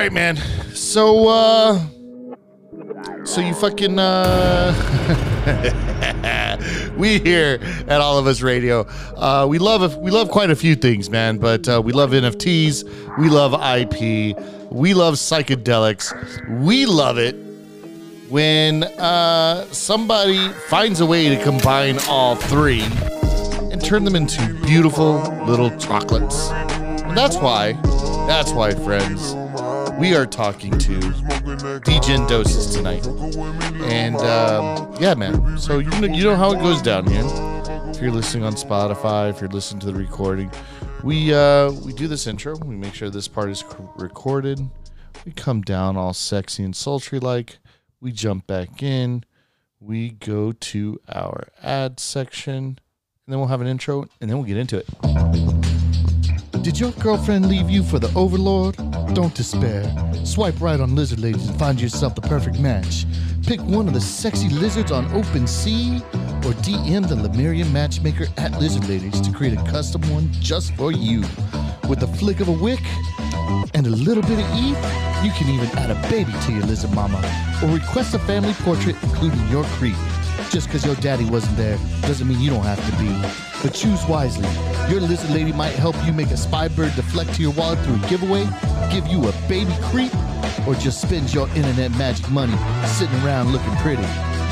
right, man. So, uh, so you fucking, uh, we here at All of Us Radio, uh, we love we love quite a few things, man. But uh, we love NFTs, we love IP, we love psychedelics, we love it when uh, somebody finds a way to combine all three and turn them into beautiful little chocolates. And that's why, that's why, friends, we are talking to Degen Doses tonight. And um, yeah, man. So you know, you know how it goes down here. If you're listening on Spotify, if you're listening to the recording, we uh, we do this intro. We make sure this part is c- recorded. We come down all sexy and sultry like. We jump back in. We go to our ad section, and then we'll have an intro, and then we'll get into it. Did your girlfriend leave you for the overlord? Don't despair. Swipe right on Lizard Ladies and find yourself the perfect match. Pick one of the sexy lizards on OpenSea or DM the Lemurian matchmaker at Lizard Ladies to create a custom one just for you. With the flick of a wick and a little bit of ETH, you can even add a baby to your lizard mama or request a family portrait including your creep. Just because your daddy wasn't there doesn't mean you don't have to be. But choose wisely. Your lizard lady might help you make a spy bird deflect to your wallet through a giveaway, give you a baby creep, or just spend your internet magic money sitting around looking pretty.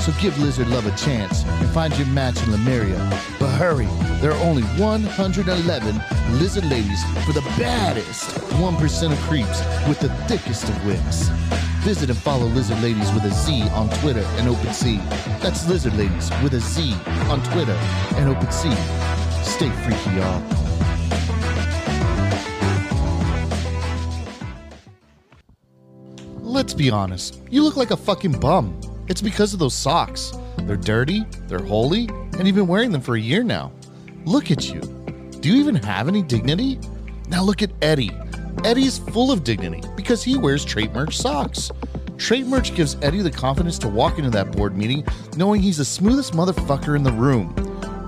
So give Lizard Love a chance and find your match in Lemuria. But hurry, there are only 111 lizard ladies for the baddest 1% of creeps with the thickest of wicks. Visit and follow Lizard Ladies with a Z on Twitter and OpenSea. That's Lizard Ladies with a Z on Twitter and OpenSea. Stay freaky, y'all. Let's be honest. You look like a fucking bum. It's because of those socks. They're dirty, they're holy, and you've been wearing them for a year now. Look at you. Do you even have any dignity? Now look at Eddie. Eddie's full of dignity because he wears trait Merch socks. Trait Merch gives Eddie the confidence to walk into that board meeting knowing he's the smoothest motherfucker in the room.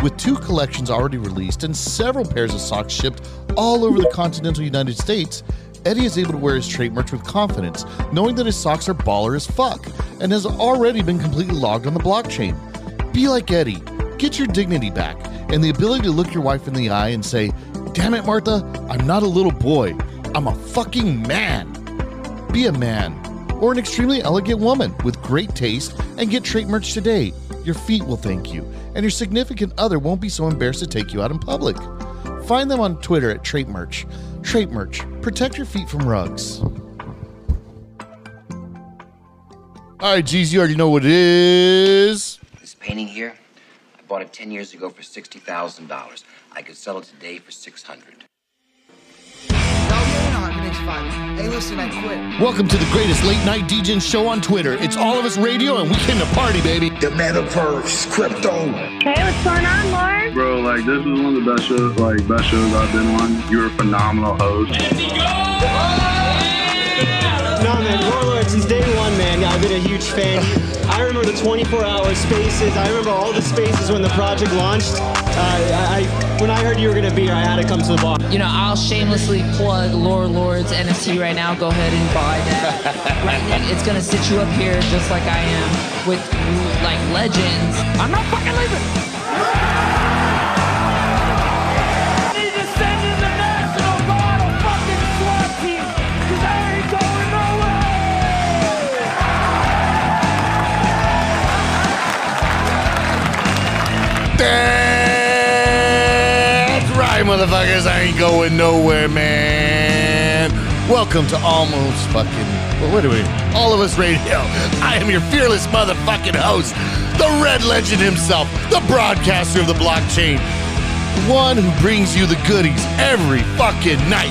With two collections already released and several pairs of socks shipped all over the continental United States, Eddie is able to wear his trait merch with confidence, knowing that his socks are baller as fuck, and has already been completely logged on the blockchain. Be like Eddie, get your dignity back, and the ability to look your wife in the eye and say, Damn it, Martha, I'm not a little boy, I'm a fucking man. Be a man, or an extremely elegant woman with great taste, and get trait merch today. Your feet will thank you, and your significant other won't be so embarrassed to take you out in public. Find them on Twitter at Trait Merch. Trait Merch. Protect your feet from rugs. All right, geez, you already know what it is. This painting here, I bought it 10 years ago for $60,000. I could sell it today for 600 Hey, listen, I quit. Welcome to the greatest late night DJ show on Twitter. It's All of Us Radio, and we came to party, baby. The metaverse, crypto. Hey, what's going on, Lord? Bro, like this is one of the best shows, like best shows I've been on. You're a phenomenal host. No, man, Lore Lord, since day one, man, I've been a huge fan. I remember the 24-hour spaces. I remember all the spaces when the project launched. Uh, I, when I heard you were gonna be here, I had to come to the bar. You know, I'll shamelessly plug Lore Lords NFT right now. Go ahead and buy that. right now, it's gonna sit you up here just like I am with like legends. I'm not fucking leaving. That's right, motherfuckers. I ain't going nowhere, man. Welcome to almost fucking. Well, what are we? All of us radio. I am your fearless motherfucking host, the Red Legend himself, the broadcaster of the blockchain, the one who brings you the goodies every fucking night.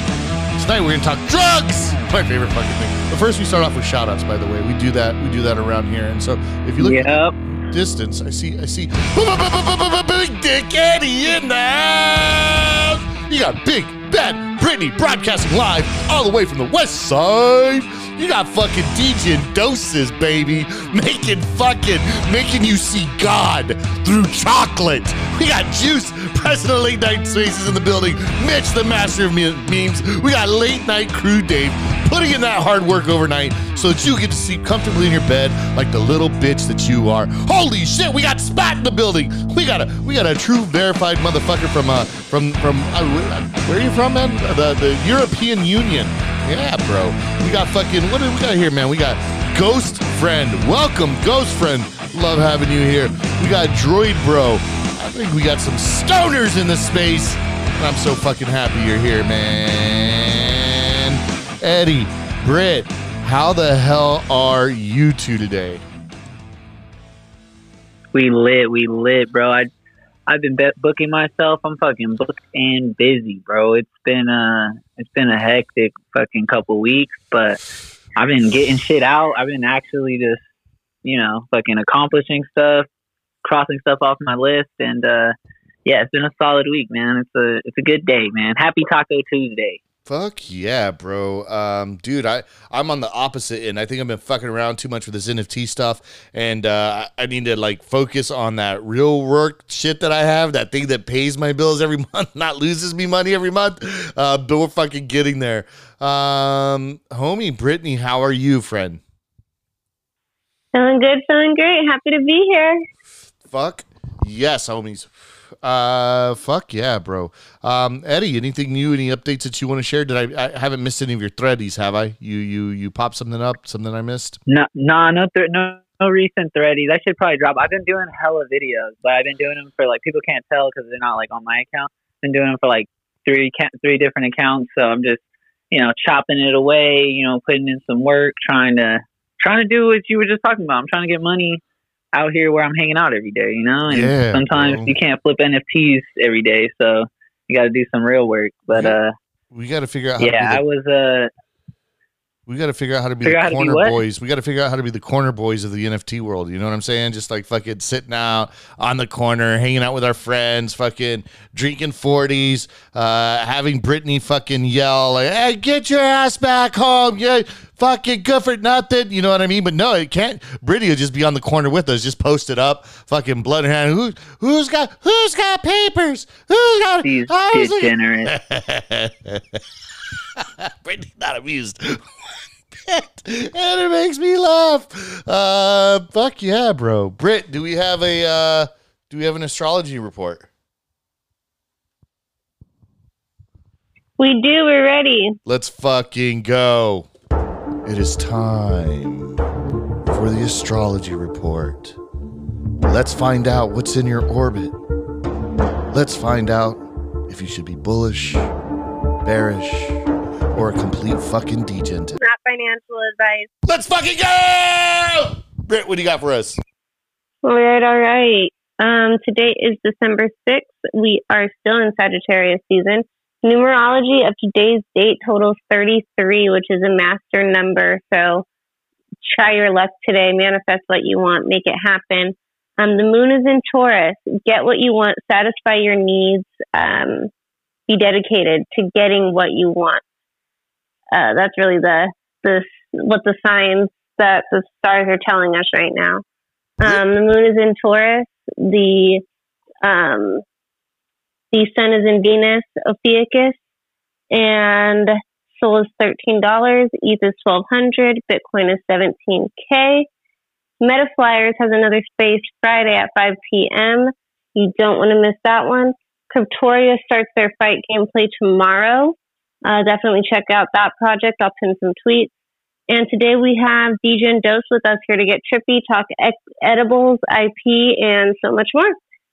Tonight we're gonna talk drugs. My favorite fucking thing. But first, we start off with shout outs. By the way, we do that. We do that around here. And so, if you look Yep. distance, I see, I see, Big Dick Eddie in the house. You got Big Bad Brittany broadcasting live all the way from the west side. You got fucking Degen doses, baby, making fucking making you see God through chocolate. We got Juice, President of Late Night Spaces in the building, Mitch, the master of memes. We got Late Night Crew Dave putting in that hard work overnight so that you get to sleep comfortably in your bed like the little bitch that you are. Holy shit, we got Spat in the building. We got a we got a true verified motherfucker from uh from from uh, where are you from, man? The the European Union. Yeah, bro. We got fucking what do we got here, man? We got Ghost Friend. Welcome, Ghost Friend. Love having you here. We got Droid Bro. I think we got some stoners in the space. I'm so fucking happy you're here, man. Eddie, Britt, how the hell are you two today? We lit, we lit, bro. I I've been be- booking myself. I'm fucking booked and busy, bro. It's been uh it's been a hectic fucking couple weeks, but I've been getting shit out. I've been actually just, you know, fucking accomplishing stuff, crossing stuff off my list and uh yeah, it's been a solid week, man. It's a it's a good day, man. Happy Taco Tuesday. Fuck yeah, bro. Um, dude, I, I'm on the opposite end. I think I've been fucking around too much with this NFT stuff, and uh, I need to like focus on that real work shit that I have, that thing that pays my bills every month, not loses me money every month. Uh, but we're fucking getting there. Um, homie, Brittany, how are you, friend? Feeling good, feeling great. Happy to be here. Fuck yes, homies. Uh, fuck yeah, bro. Um, Eddie, anything new? Any updates that you want to share? Did I? I haven't missed any of your threadies, have I? You you you popped something up? Something I missed? No, no, no, th- no, no recent threadies. I should probably drop. I've been doing hella videos, but I've been doing them for like people can't tell because they're not like on my account. Been doing them for like three ca- three different accounts, so I'm just you know chopping it away. You know, putting in some work, trying to trying to do what you were just talking about. I'm trying to get money out here where I'm hanging out every day. You know, and Yeah, sometimes bro. you can't flip NFTs every day, so you got to do some real work. But uh, We got to figure out. How yeah, I to be was uh. we got to figure out how to be the to be corner boys. We got to figure out how to be the corner boys of the NFT world. You know what I'm saying? Just like fucking sitting out on the corner, hanging out with our friends, fucking drinking forties, uh, having Brittany fucking yell like, "Hey, get your ass back home! Yeah, fucking good for nothing." You know what I mean? But no, it can't. Brittany will just be on the corner with us, just posted up, fucking blood in hand. Who, who's got who's got papers? Who's got? These I was looking- Brittany's not amused. and it makes me laugh. Uh, fuck yeah, bro. Britt, do we have a uh, do we have an astrology report? We do. We're ready. Let's fucking go. It is time for the astrology report. Let's find out what's in your orbit. Let's find out if you should be bullish, bearish, or a complete fucking degen. Not financial advice. Let's fucking go! Britt, what do you got for us? All right, all right. Um, today is December 6th. We are still in Sagittarius season. Numerology of today's date totals 33, which is a master number. So try your luck today. Manifest what you want. Make it happen. Um, the moon is in Taurus. Get what you want. Satisfy your needs. Um, be dedicated to getting what you want. Uh, that's really the, the what the signs that the stars are telling us right now. Um, the moon is in Taurus. The um, the sun is in Venus, Ophiuchus, and Sol is thirteen dollars. ETH is twelve hundred. Bitcoin is seventeen k. MetaFlyers has another space Friday at five p.m. You don't want to miss that one. Cryptoria starts their fight gameplay tomorrow. Uh, definitely check out that project. I'll pin some tweets. And today we have Degen Dose with us here to get trippy, talk edibles, IP, and so much more.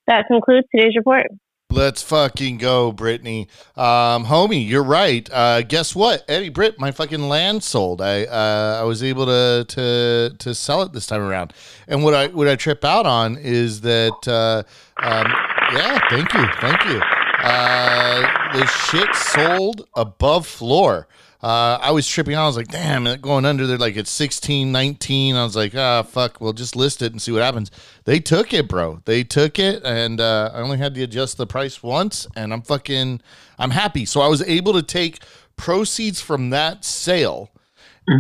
That concludes today's report. Let's fucking go, Brittany. Um, homie, you're right. Uh, guess what? Eddie Britt, my fucking land sold. I uh, I was able to to to sell it this time around. And what I what I trip out on is that uh, um, yeah, thank you, thank you. Uh, the shit sold above floor. Uh, I was tripping. I was like, damn, it going under there like it's 16, 19. I was like, ah, fuck, we'll just list it and see what happens. They took it, bro. They took it, and uh, I only had to adjust the price once, and I'm fucking, I'm happy. So I was able to take proceeds from that sale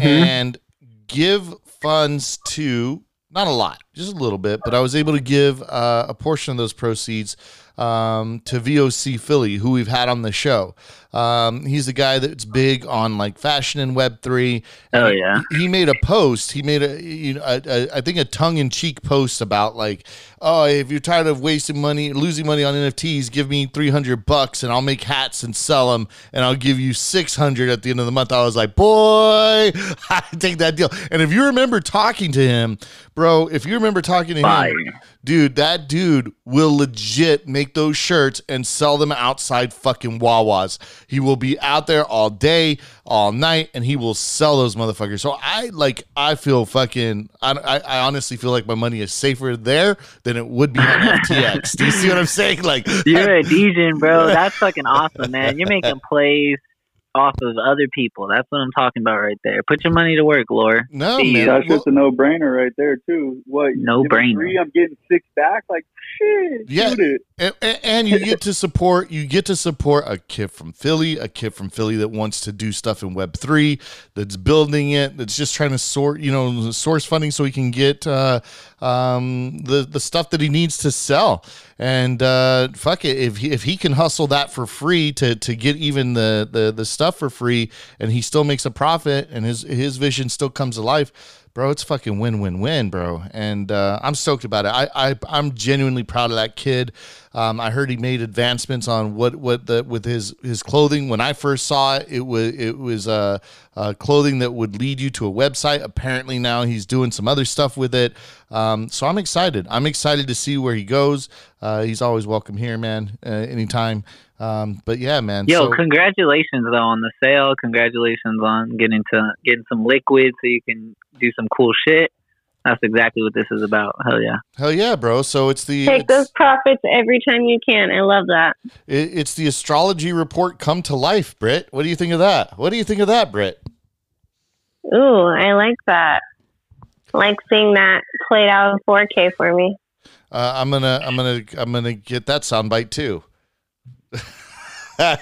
and give funds to not a lot, just a little bit, but I was able to give uh, a portion of those proceeds um, to VOC Philly, who we've had on the show. Um, he's the guy that's big on like fashion and Web three. Oh yeah. He made a post. He made a, you know, a, a, I think a tongue in cheek post about like, oh, if you're tired of wasting money, losing money on NFTs, give me 300 bucks and I'll make hats and sell them, and I'll give you 600 at the end of the month. I was like, boy, I take that deal. And if you remember talking to him, bro, if you remember talking to Fire. him, dude, that dude will legit make those shirts and sell them outside fucking Wawas. He will be out there all day, all night, and he will sell those motherfuckers. So I like, I feel fucking, I, I, I honestly feel like my money is safer there than it would be on FTX. Do you see what I'm saying? Like, You're a DJ, bro. That's fucking awesome, man. You're making plays off of other people. That's what I'm talking about right there. Put your money to work, Lore. no, See, man. That's Well, just a no brainer right there too. What No brainer. Three, I'm getting six back. Like shit. Yeah. Shoot it. and, and- and you get to support you get to support a kid from Philly, a kid from Philly that wants to do stuff in Web three, that's building it, that's just trying to sort you know source funding so he can get uh, um, the the stuff that he needs to sell. And uh, fuck it, if he, if he can hustle that for free to to get even the, the the stuff for free, and he still makes a profit, and his his vision still comes to life bro it's fucking win win win bro. And uh, i'm stoked about it. I, I i'm genuinely proud of that kid. Um, i heard he made advancements on what what the with his his clothing. When i first saw it it was it was uh, uh, clothing that would lead you to a website. Apparently now he's doing some other stuff with it. Um, so i'm excited. I'm excited to see where he goes. Uh, he's always welcome here man uh, anytime. Um, but yeah man Yo, so- congratulations though on the sale. Congratulations on getting to getting some liquid so you can do some cool shit. That's exactly what this is about. Hell yeah. hell yeah bro so it's the Take it's- those profits every time you can. I love that. It, it's the astrology report come to life, Britt. What do you think of that? What do you think of that, Britt? Ooh, I like that. I like seeing that played out in 4K for me. Uh, I'm gonna, I'm gonna, I'm gonna get that soundbite too. No,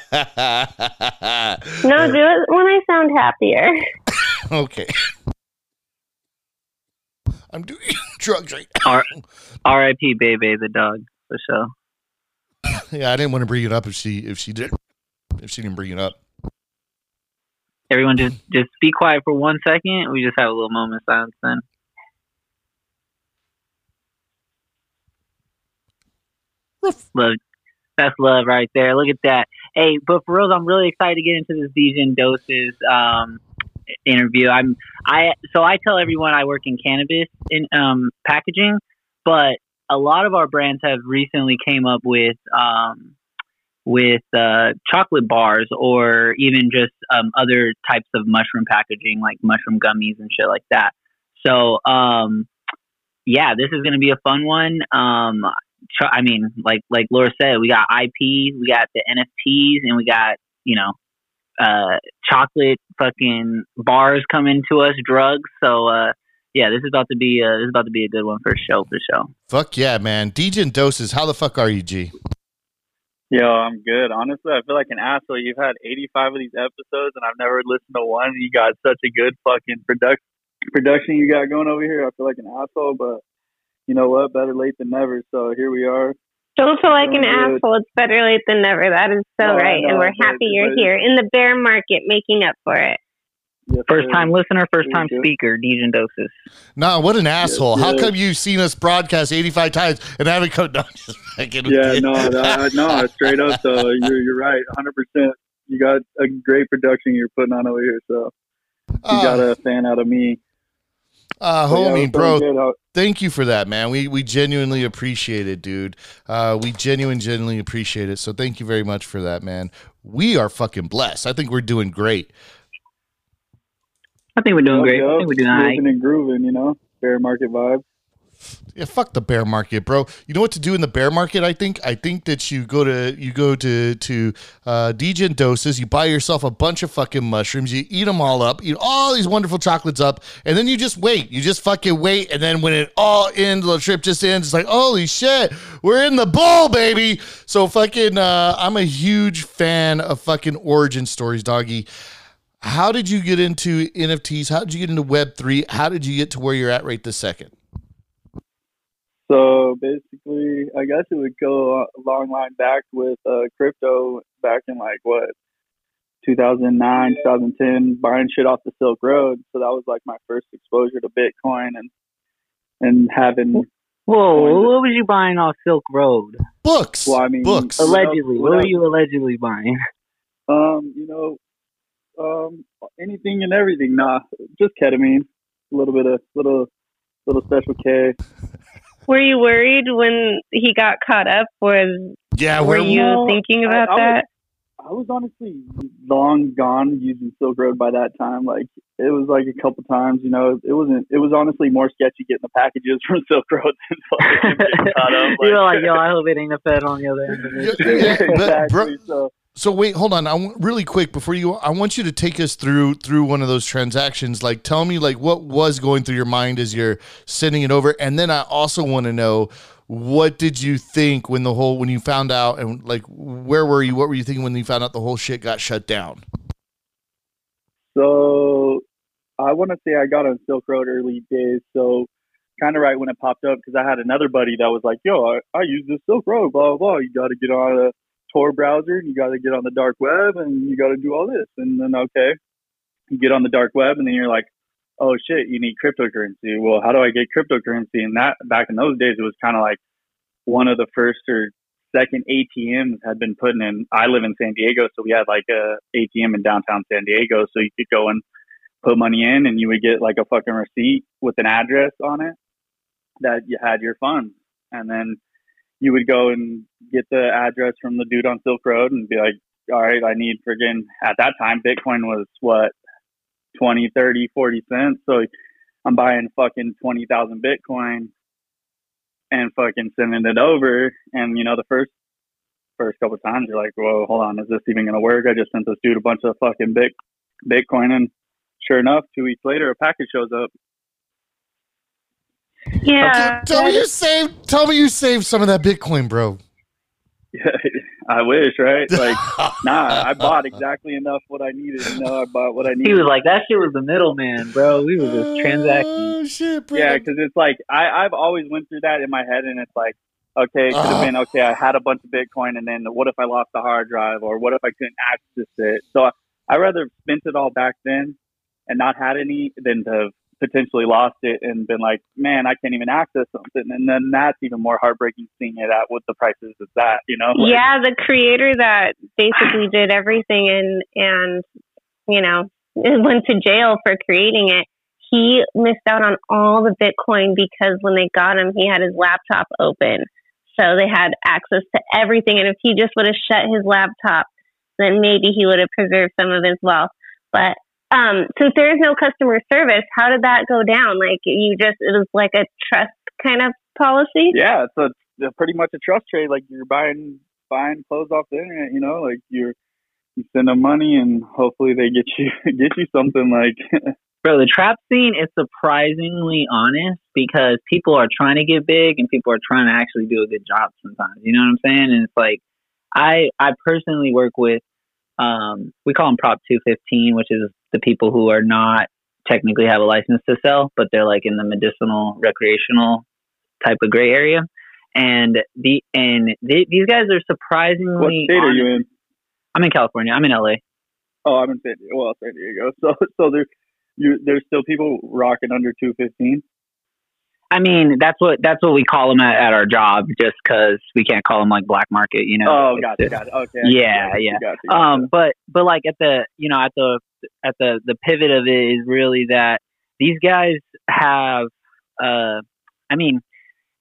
do it when I sound happier. okay. I'm doing drugs right. R- R.I.P. Bebe the dog for sure. Yeah, I didn't want to bring it up if she, if she did, if she didn't bring it up. Everyone just just be quiet for one second. We just have a little moment of silence then. Love, that's love right there. Look at that. Hey, but for real, I'm really excited to get into this and Doses um, interview. I'm I so I tell everyone I work in cannabis in um, packaging, but a lot of our brands have recently came up with um, with uh, chocolate bars or even just um, other types of mushroom packaging like mushroom gummies and shit like that. So um, yeah, this is to be a fun one. Um, I mean, like like Lore said, we got IP, we got the NFTs, and we got you know uh, chocolate fucking bars coming to us, drugs. So uh, yeah, this is about to be uh, this is about to be a good one for show for show. Fuck yeah, man. Degen doses. How the fuck are you, G? Yo, I'm good. Honestly, I feel like an asshole. You've had 85 of these episodes, and I've never listened to one. You got such a good fucking production production you got going over here. I feel like an asshole, but you know what? Better late than never. So here we are. Don't feel like an asshole. It's better late than never. That is so No, right. know, and we're but- happy you're here in the bear market making up for it. Yes, First time listener, first time Thank you. speaker, Degen Doses. Nah, what an asshole. How yeah. come you've seen us broadcast 85 times and haven't come down? Just fucking Yeah, no, that, no, straight up. So you're you're right, 100. percent You got a great production you're putting on over here. So you Uh, got a fan out of me. Uh, So, yeah, homie, bro. good. Thank you for that, man. We we genuinely appreciate it, dude. Uh, we genuinely, genuinely appreciate it. So thank you very much for that, man. We are fucking blessed. I think we're doing great. I think we're doing Yup, great. I think we're doing all right. And grooving, you know, fair market vibes. Yeah, fuck the bear market, bro. You know what to do in the bear market? I think. I think that you go to you go to to uh, Degen doses. You buy yourself a bunch of fucking mushrooms. You eat them all up. Eat all these wonderful chocolates up, and then you just wait. You just fucking wait, and then when it all ends, the trip just ends. It's like holy shit, we're in the bowl, baby. So fucking, uh, I'm a huge fan of fucking origin stories, doggy. How did you get into NFTs? How did you get into Web three? How did you get to where you're at right this second? So basically, I guess it would go a long line back with uh, crypto back in like what 2009, 2010, buying shit off the Silk Road. So that was like my first exposure to Bitcoin and and having. Whoa, what was you buying off Silk Road? Books. Well, I mean, books. Allegedly, you know, what were you allegedly buying? Um, you know, um, anything and everything. Nah, just ketamine, a little bit of little little special K. Were you worried when he got caught up? Was Yeah, were where you Well, thinking about I was- that? I was honestly long gone using Silk Road by that time. Like it was like a couple times, you know. It wasn't. It was honestly more sketchy getting the packages from Silk Road than fucking getting caught up. you were like, yo, I hope it ain't a Fed on the other end of Yeah, it. yeah, but exactly. bro- so So wait, hold on. I really quick before you. I want you to take us through through one of those transactions. Like, tell me like what was going through your mind as you're sending it over, and then I also want to know what did you think when the whole when you found out and like where were you? What were you thinking when you found out the whole shit got shut down? So I want to say I got on Silk Road early days. So kind of right when it popped up because I had another buddy that was like, "Yo, I, I use this Silk Road, blah blah blah. You got to get on a Tor browser, you got to get on the dark web, and you got to do all this." And then okay, you get on the dark web, and then you're like, "Oh shit, you need cryptocurrency." Well, how do I get cryptocurrency? And that back in those days, it was kind of like one of the first or second ATMs had been putting in. I live in San Diego, so we had like a ATM in downtown San Diego, so you could go and put money in, and you would get like a fucking receipt with an address on it that you had your funds, and then you would go and get the address from the dude on Silk Road and be like, all right, I need friggin' at that time Bitcoin was what 20, 30, 40 cents. So I'm buying fucking 20,000 Bitcoin and fucking sending it over. And you know, the first first couple times you're like, whoa, hold on, is this even gonna work? I just sent this dude a bunch of fucking bit Bitcoin, and sure enough, two weeks later, a package shows up. Yeah. tell me you saved. Tell me you saved some of that Bitcoin, bro. I wish, right? Like, nah, I bought exactly enough what I needed. You know, I bought what I needed. He was like, that shit was the middleman, bro. We were just transacting. Oh shit, bro. Yeah, because it's like I I've always went through that in my head, and it's like, okay, it could have Ah. been okay. I had a bunch of Bitcoin, and then what if I lost the hard drive, or what if I couldn't access it? So I I rather spent it all back then and not had any than to have potentially lost it and been like, man, I can't even access something, and then that's even more heartbreaking seeing it at what the prices is that, you know? Like, yeah, the creator that basically did everything and and you know went to jail for creating it. He missed out on all the Bitcoin because when they got him, he had his laptop open, so they had access to everything. And if he just would have shut his laptop, then maybe he would have preserved some of his wealth. But um, so if there is no customer service, how did that go down? Like you just it was like a trust kind of policy. yeah, it's a, it's pretty much a trust trade. Like you're buying buying clothes off the internet, you know, like you're you send them money and hopefully they get you get you something like Bro, the trap scene is surprisingly honest because people are trying to get big and people are trying to actually do a good job sometimes. You know what I'm saying? And it's like I I personally work with um we call them Prop 215, which is the people who are not technically have a license to sell, but they're like in the medicinal recreational type of gray area. And the and they, these guys are surprisingly what state are you in? I'm in California. I'm in LA. Oh, I'm in San Diego. Well, San Diego. So so there you there's still people rocking under two fifteen. I mean, that's what that's what we call them at, at our job, just because we can't call them like black market, you know. Oh, gotcha, gotcha. Okay. Yeah, gotcha, yeah. Gotcha, gotcha. Um, but but like at the you know at the at the the pivot of it is really that these guys have uh, I mean,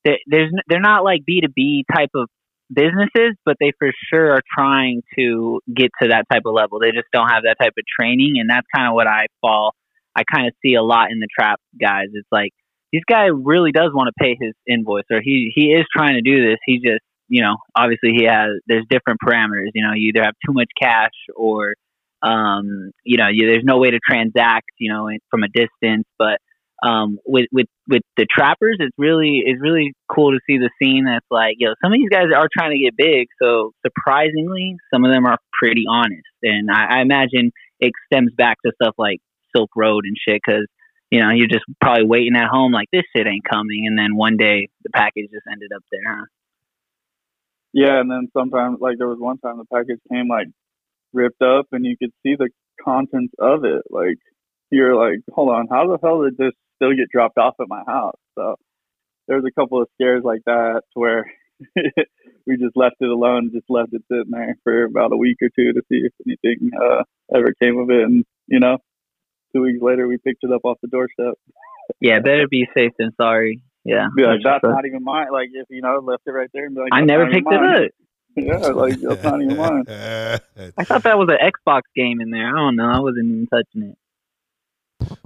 they, there's they're not like B two B type of businesses, but they for sure are trying to get to that type of level. They just don't have that type of training, and that's kind of what I fall. I kind of see a lot in the trap guys. It's like this guy really does want to pay his invoice, or he he is trying to do this. He just you know obviously he has there's different parameters. You know, you either have too much cash or um you know you, there's no way to transact you know from a distance, but um, with with with the trappers, it's really it's really cool to see the scene. That's like, yo, some of these guys are trying to get big. So surprisingly, some of them are pretty honest. And I, I imagine it stems back to stuff like Silk Road and shit because you know you're just probably waiting at home like this shit ain't coming, and then one day the package just ended up there. Huh? Yeah, and then sometimes, like there was one time the package came like ripped up, and you could see the contents of it. Like you're like, hold on, how the hell did this still get dropped off at my house? So there was a couple of scares like that to where we just left it alone, just left it sitting there for about a week or two to see if anything uh, ever came of it. And you know, two weeks later, we picked it up off the doorstep. Yeah, better be safe than sorry. Yeah, Be like, that's So- not even mine. Like if you know, left it right there and be like, I never picked it mine." up. Yeah, like that's not even mine. I thought that was an Xbox game in there. I don't know. I wasn't even touching it.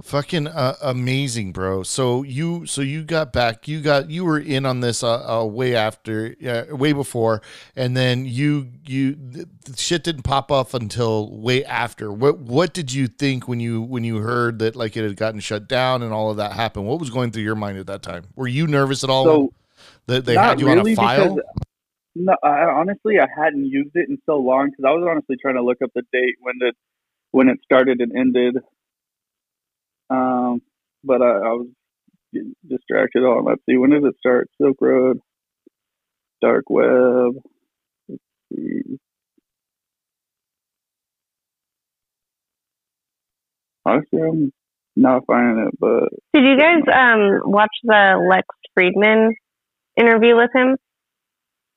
Fucking uh, amazing, bro. So you, so you got back. You got, you were in on this uh, uh, way after, uh, way before, and then you, you, the shit didn't pop off until way after. What, what did you think when you, when you heard that like it had gotten shut down and all of that happened? What was going through your mind at that time? Were you nervous at all So, that they had you on a file? No, I, honestly, I hadn't used it in so long because I was honestly trying to look up the date when the when it started and ended. Um, but I, I was getting distracted on. Let's see, when did it start? Silk Road, Dark Web. Let's see. Honestly, I'm not finding it, but Did you guys um watch the Lex Fridman interview with him?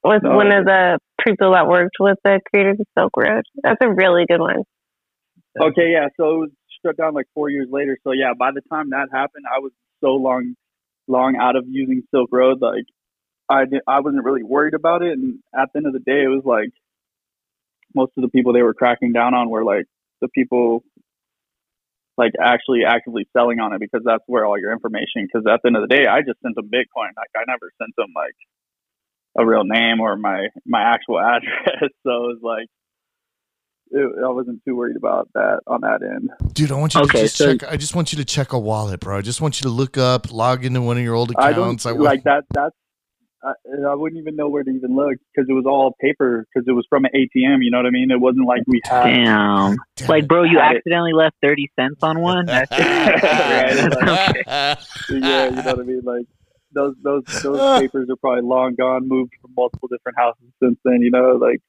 With No. one of the people that worked with the creators of Silk Road. That's a really good one. Okay, yeah. So it was shut down like four years later. So yeah, by the time that happened, I was so long, long out of using Silk Road. Like I did, I wasn't really worried about it. And at the end of the day, it was like most of the people they were cracking down on were like the people like actually actively selling on it because that's where all your information. Because at the end of the day, I just sent them Bitcoin. Like I never sent them like a real name or my my actual address. so it was like. It, I wasn't too worried about that on that end. Dude, I want you to just so- check. I just want you to check a wallet, bro. I just want you to look up, log into one of your old accounts. I don't accounts. I, like that. That's I, I wouldn't even know where to even look because it was all paper because it was from an ATM. You know what I mean? It wasn't like we had. Damn. Like, bro, you Had it. accidentally left 30 cents on one? That's Right, like- okay. yeah, you know what I mean. Like those those those papers are probably long gone, moved from multiple different houses since then. You know, like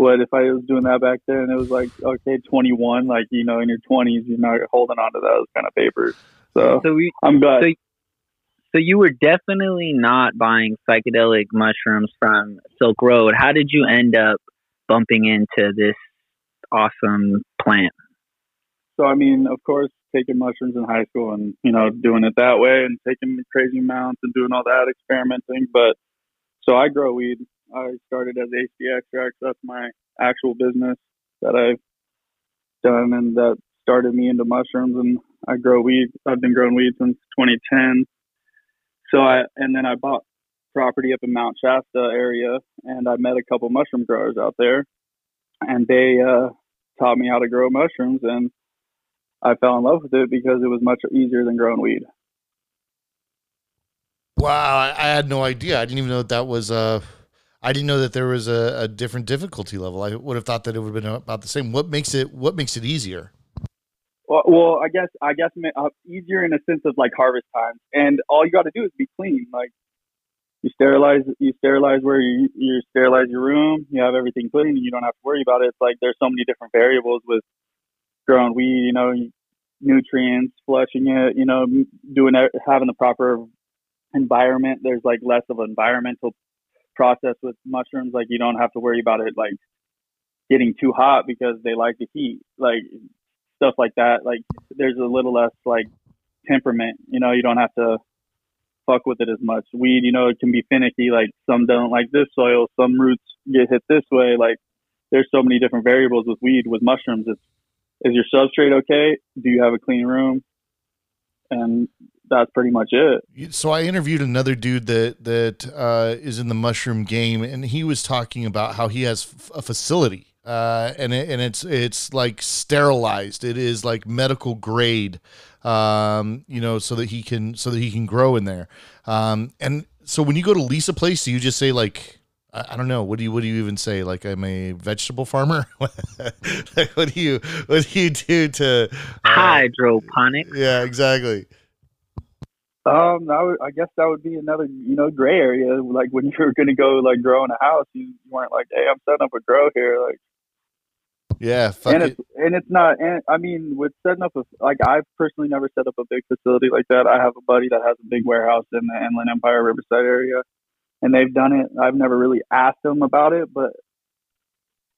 what if I was doing that back then? It was like okay, twenty one. Like you know, in your twenties, you're not holding on to those kind of papers. So, So, we, I'm glad. so, so you were definitely not buying psychedelic mushrooms from Silk Road. How did you end up bumping into this awesome plant? So I mean, of course, taking mushrooms in high school and you know doing it that way and taking crazy amounts and doing all that experimenting. But so I grow weed. I started as HD extracts. That's my actual business that I've done, and that started me into mushrooms. And I grow weed. I've been growing weed since 2010. So I and then I bought property up in Mount Shasta area, and I met a couple mushroom growers out there, and they uh, taught me how to grow mushrooms and I fell in love with it because it was much easier than growing weed. Wow, I, had no idea. I didn't even know that that was uh I didn't know that there was a, a different difficulty level. I would have thought that it would have been about the same. What makes it what makes it easier? Well, well I guess I guess uh, easier in a sense of like harvest times, and all you got to do is be clean. Like you sterilize, you sterilize where you you sterilize your room. You have everything clean, and you don't have to worry about it. It's like there's so many different variables with growing weed. You know, nutrients, flushing it. You know, doing having the proper environment. There's like less of an environmental process with mushrooms. Like you don't have to worry about it like getting too hot because they like the heat. Like stuff like that. Like there's a little less like temperament. You know, you don't have to fuck with it as much. Weed, you know, it can be finicky. Like some don't like this soil, some roots get hit this way. Like there's so many different variables with weed. With mushrooms, it's is your substrate okay? Do you have a clean room? And that's pretty much it. So I interviewed another dude that that uh, is in the mushroom game, and he was talking about how he has f- a facility, uh, and it, and it's it's like sterilized. It is like medical grade, um, you know, so that he can so that he can grow in there. Um, and so when you go to lease a place, do you just say like, I, I don't know. What do you what do you even say? Like I'm a vegetable farmer. like, what do you what do you do to uh, Hydroponic. Yeah, exactly. Um, that would, I guess that would be another, you know, gray area. Like when you're going to go like grow in a house, you, you weren't like, hey, I'm setting up a grow here. Like, Yeah, fuck and it. it's and it's not. And I mean, with setting up a like, I've personally never set up a big facility like that. I have a buddy that has a big warehouse in the Inland Empire Riverside area, and they've done it. I've never really asked them about it, but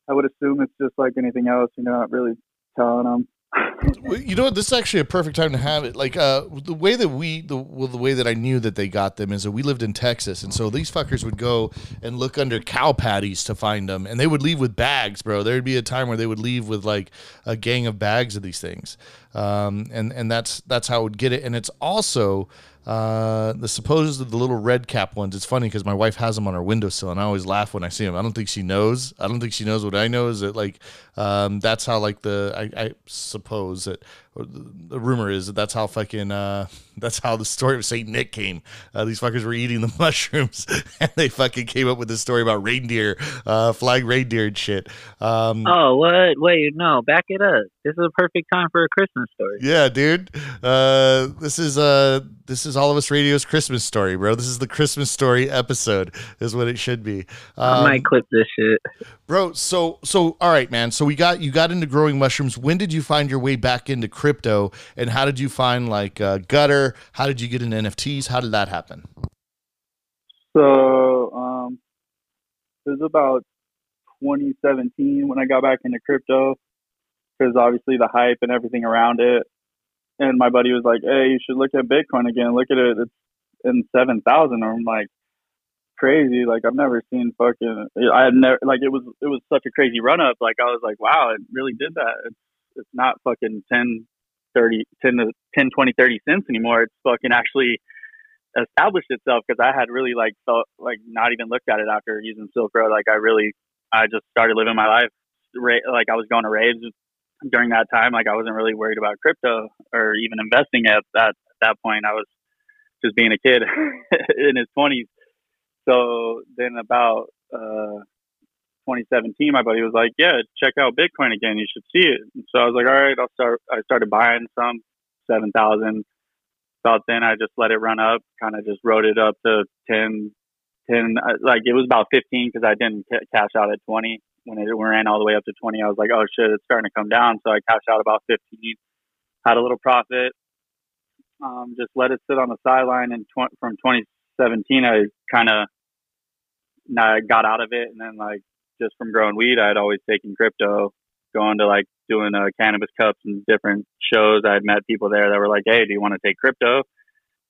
I would assume it's just like anything else. You know, not really telling them. You know what? This is actually a perfect time to have it. Like uh, the way that we, the well, the way that I knew that they got them is that we lived in Texas, and so these fuckers would go and look under cow patties to find them, and they would leave with bags, bro. There'd be a time where they would leave with like a gang of bags of these things, um, and and that's that's how I would get it. And it's also uh, the supposed the little red cap ones. It's funny because my wife has them on her windowsill, and I always laugh when I see them. I don't think she knows. I don't think she knows what I know. Is that like um, that's how like the I, I suppose that the, rumor is that that's how fucking uh, that's how the story of Saint Nick came. Uh, these fuckers were eating the mushrooms, and they fucking came up with this story about reindeer, uh, flying reindeer and shit. Um, Oh, what? Wait, no, back it up. This is a perfect time for a Christmas story. Yeah, dude. Uh, this is uh, this is all of us radio's Christmas story, bro. This is the Christmas story episode, is what it should be. I Um, might clip this shit. bro. So so all right, man. So we got you got into growing mushrooms. When did you find your way back into crypto, and how did you find like uh, gutter? How did you get into NFTs? How did that happen? So um, it was about 2017 when I got back into crypto because obviously the hype and everything around it. And my buddy was like, "Hey, you should look at Bitcoin again. Look at it. It's in seven thousand. I'm like, crazy. Like I've never seen fucking. I had never like it was it was such a crazy run up. Like I was like, wow, it really did that. It's it's not fucking 10, 30, 10 to 10, 20, 30 cents anymore. It's fucking actually established itself because I had really like felt like not even looked at it after using Silk Road. Like I really, I just started living my life. Like I was going to raves during that time. Like I wasn't really worried about crypto or even investing at that at that point. I was just being a kid in his twenties. So then about uh 2017, my buddy was like, "Yeah, check out Bitcoin again. You should see it." And so I was like, "All right, I'll start." I started buying some seven thousand. About then, I just let it run up. Kind of just wrote it up to 10, 10 uh, Like it was about 15 because I didn't ca- cash out at 20 when it ran all the way up to 20. I was like, "Oh shit, it's starting to come down." So I cashed out about 15. Had a little profit. Um, just let it sit on the sideline. And tw- from 2017, I kind of I got out of it, and then like just from growing weed, I had always taken crypto, going to like doing uh, cannabis cups and different shows. I had met people there that were like, "Hey, do you want to take crypto?"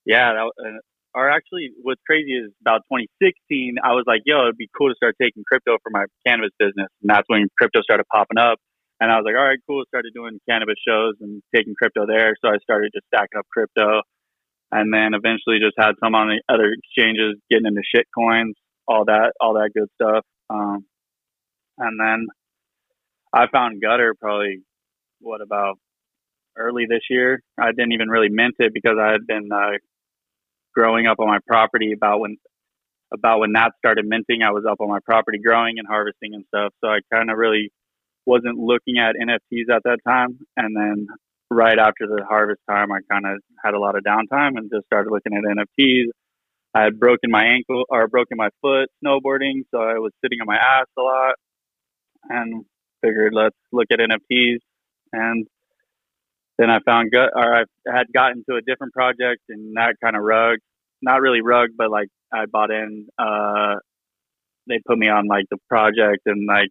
Yeah, that, uh, or actually, what's crazy is about 2016, I was like, "Yo, it'd be cool to start taking crypto for my cannabis business," and that's when crypto started popping up. And I was like, "All right, cool." Started doing cannabis shows and taking crypto there. So I started just stacking up crypto, and then eventually just had some on the other exchanges, getting into shit coins, all that, all that good stuff. Um, and then I found Gutter probably what about early this year. I didn't even really mint it because I had been uh, growing up on my property about when about when that started minting. I was up on my property growing and harvesting and stuff. So I kind of really wasn't looking at NFTs at that time. And then right after the harvest time, I kind of had a lot of downtime and just started looking at NFTs. I had broken my ankle or broken my foot snowboarding, so I was sitting on my ass a lot and figured let's look at NFTs. And then I found gut or I had gotten to a different project and that kind of rug, not really rug, but like I bought in, uh, they put me on like the project and like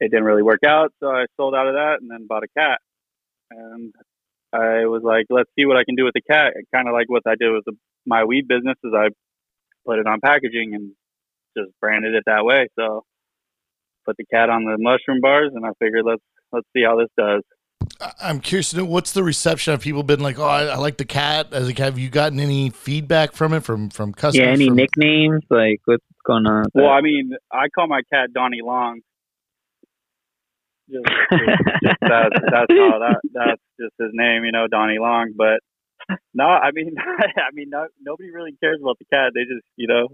it didn't really work out. So I sold out of that and then bought a cat. And I was like, let's see what I can do with the cat. Kind of like what I did with the, my weed business is I put it on packaging and just branded it that way. So put the cat on the mushroom bars and I figured let's let's see how this does. I- I'm curious to know what's the reception. Have people been like, "Oh, I, I like the cat"? As like, have you gotten any feedback from it from from customers? Yeah, any from- nicknames? Like, what's going on? with Well. I mean, I call my cat Donnie Long. Just, just, just that's that's how that that's just his name, you know, Donnie Long. But no, I mean, I mean, no, nobody really cares about the cat. They just, you know,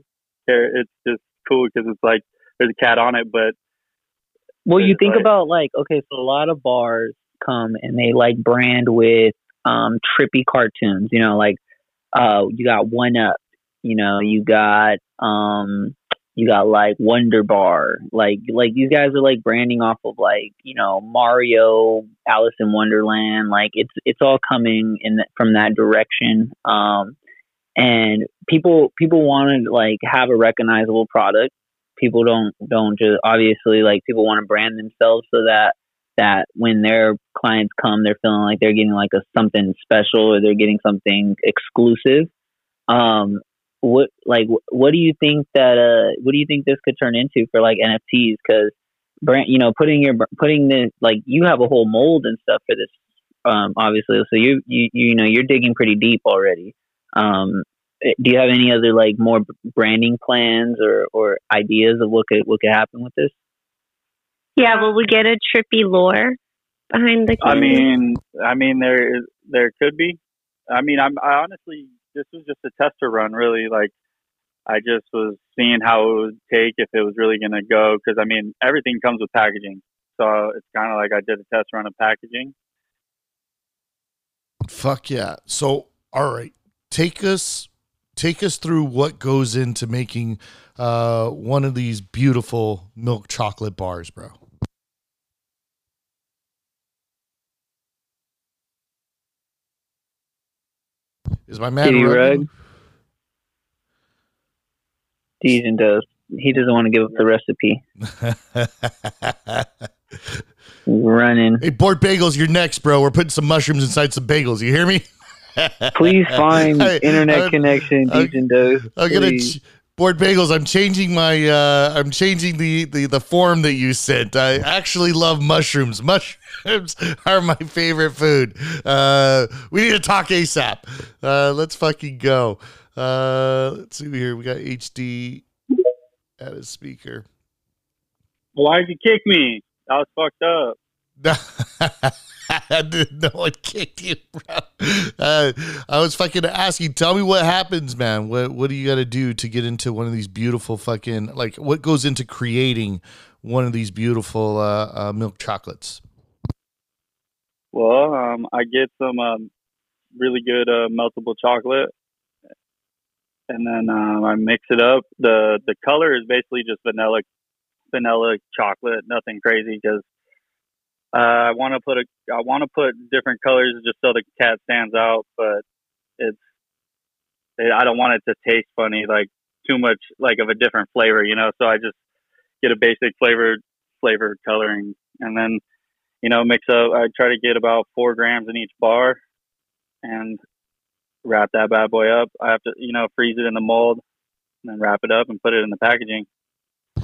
care. It's just cool because it's like there's a cat on it, but Well, you think about like okay, so a lot of bars come and they like brand with um trippy cartoons. You know, like uh you got One Up. You know, you got um you got like Wonder Bar. Like like these guys are like branding off of like you know Mario, Alice in Wonderland. Like it's it's all coming in th- from that direction. Um, and people people want to like have a recognizable product people don't don't just obviously like people want to brand themselves so that that when their clients come they're feeling like they're getting like a something special or they're getting something exclusive. Um what like what do you think that uh what do you think this could turn into for like nfts because brand you know putting your putting the like you have a whole mold and stuff for this um obviously. So you you you know you're digging pretty deep already. Um do you have any other like more branding plans or or ideas of what could what could happen with this? Yeah, will we get a trippy lore behind the I mean, I mean, there is there could be. I mean, I'm I honestly this was just a tester run, really. Like, I just was seeing how it would take if it was really gonna go. Because I mean, everything comes with packaging, so it's kind of like I did a test run of packaging. Fuck yeah. So, all right, take us take us through what goes into making uh, one of these beautiful milk chocolate bars, bro. Is my man running? Rug. Degen Doses. He doesn't want to give up the recipe. Running. hey, Board Bagels, you're next, bro. We're putting some mushrooms inside some bagels. You hear me? Please find Hey, internet I'm- connection. I'm- Degen Doses. I'm gonna ch- board bagels. I'm changing my. Uh, I'm changing the, the the form that you sent. I actually love mushrooms. Mushrooms are my favorite food. Uh, we need to talk ASAP. Uh, let's fucking go. Uh, let's see here. We got HD at a speaker. Why'd you kick me? I was fucked up. I didn't know it kicked you, bro. Uh, I was fucking asking. Tell me what happens, man. What what do you got to do to get into one of these beautiful fucking like what goes into creating one of these beautiful uh, uh, milk chocolates? Well, um, I get some um, really good uh, meltable chocolate, and then um, I mix it up. the The color is basically just vanilla, vanilla chocolate, nothing crazy. Because uh, I want to put a, I want to put different colors just so the cat stands out, but it's, it, I don't want it to taste funny, like too much, like of a different flavor, you know. So I just get a basic flavored flavored coloring, and then you know, mix up. I try to get about four grams in each bar, and wrap that bad boy up. I have to, you know, freeze it in the mold, and then wrap it up and put it in the packaging.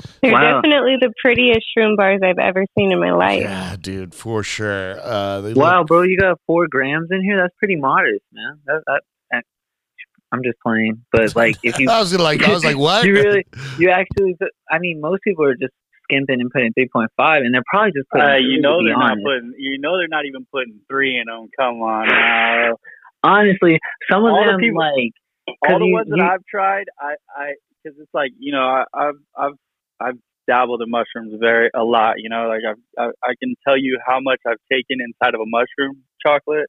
They're Wow. definitely the prettiest shroom bars I've ever seen in my life. Yeah, dude, for sure. Uh, they Wow, look- bro, you got four grams in here. That's pretty modest, man. That, that, that I'm just playing, but like if you I was like, I was like, what? you really you actually I mean most people are just skimping and putting 3.5 and they're probably just putting Uh, two, you to know be they're not honest. putting. You know they're not even putting three in them. Come on now. honestly some of All the them people- like All 'cause the you- ones that you- I've tried, I, I, because it's like you know, I, I've, I've, I've dabbled in mushrooms very a lot. You know, like I've, I, I can tell you how much I've taken inside of a mushroom chocolate,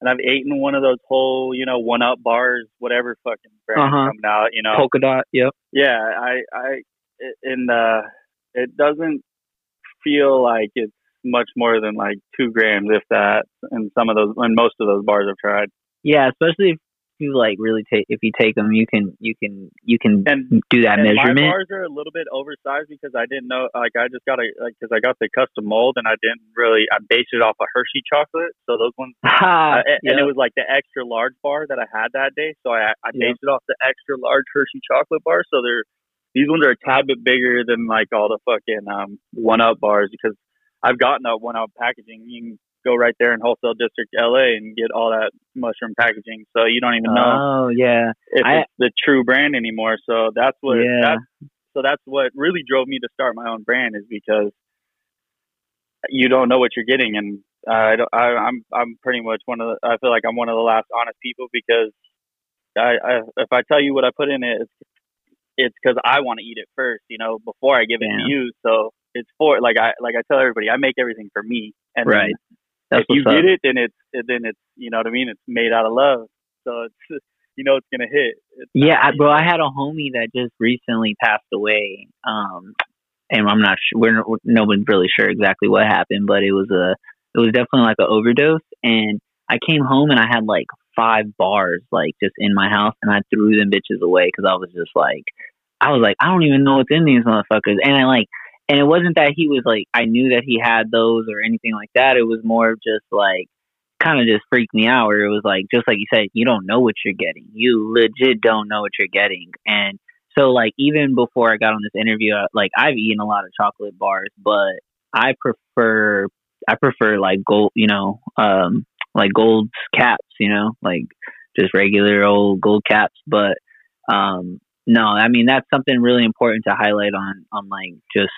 and I've eaten one of those whole, you know, one up bars, whatever fucking brand Uh-huh. coming out. You know, polka dot yep yeah, I, I, in the, it doesn't feel like it's much more than like two grams, if that. And some of those, and most of those bars I've tried. yeah especially if you like really take if you take them you can you can you can And do that and measurement my bars are a little bit oversized because I didn't know, like, I just got a, like, because I got the custom mold and I didn't really, I based it off of Hershey chocolate. So those ones, Ha, uh, and- and it was like the extra large bar that I had that day. So I, I Yep. based it off the extra large Hershey chocolate bar. So they're, these ones are a tad bit bigger than like all the fucking um, one up bars because I've gotten a one up packaging. Go right there in wholesale district LA and get all that mushroom packaging. So you don't even know oh yeah if I- it's the true brand anymore. So that's what Yeah. that's so that's what really drove me to start my own brand is because you don't know what you're getting, and I don't, I, I'm I'm pretty much one of the I feel like I'm one of the last honest people because I, I if I tell you what I put in it, it's it's because I want to eat it first, you know, before I give it to you. So it's for like I like I tell everybody, I make everything for me, and then Right. That's if you up. get it, then it's then it's you know what I mean. It's made out of love, so it's you know it's gonna hit. It's Yeah, I, bro, I had a homie that just recently passed away. Um, and I'm not sure. We're we're- no one's really sure exactly what happened, but it was a it was definitely like an overdose. And I came home and I had like five bars like just in my house, and I threw them bitches away because I was just like, I was like, I don't even know what's in these motherfuckers. And I like, and it wasn't that he was like, I knew that he had those or anything like that. It was more of just like kind of just freaked me out where it was like just like you said you don't know what you're getting. You legit don't know what you're getting. And so like even before i got on this interview like i've eaten a lot of chocolate bars but i prefer i prefer like gold you know um like gold caps you know like just regular old gold caps. But um no i mean that's something really important to highlight on on like just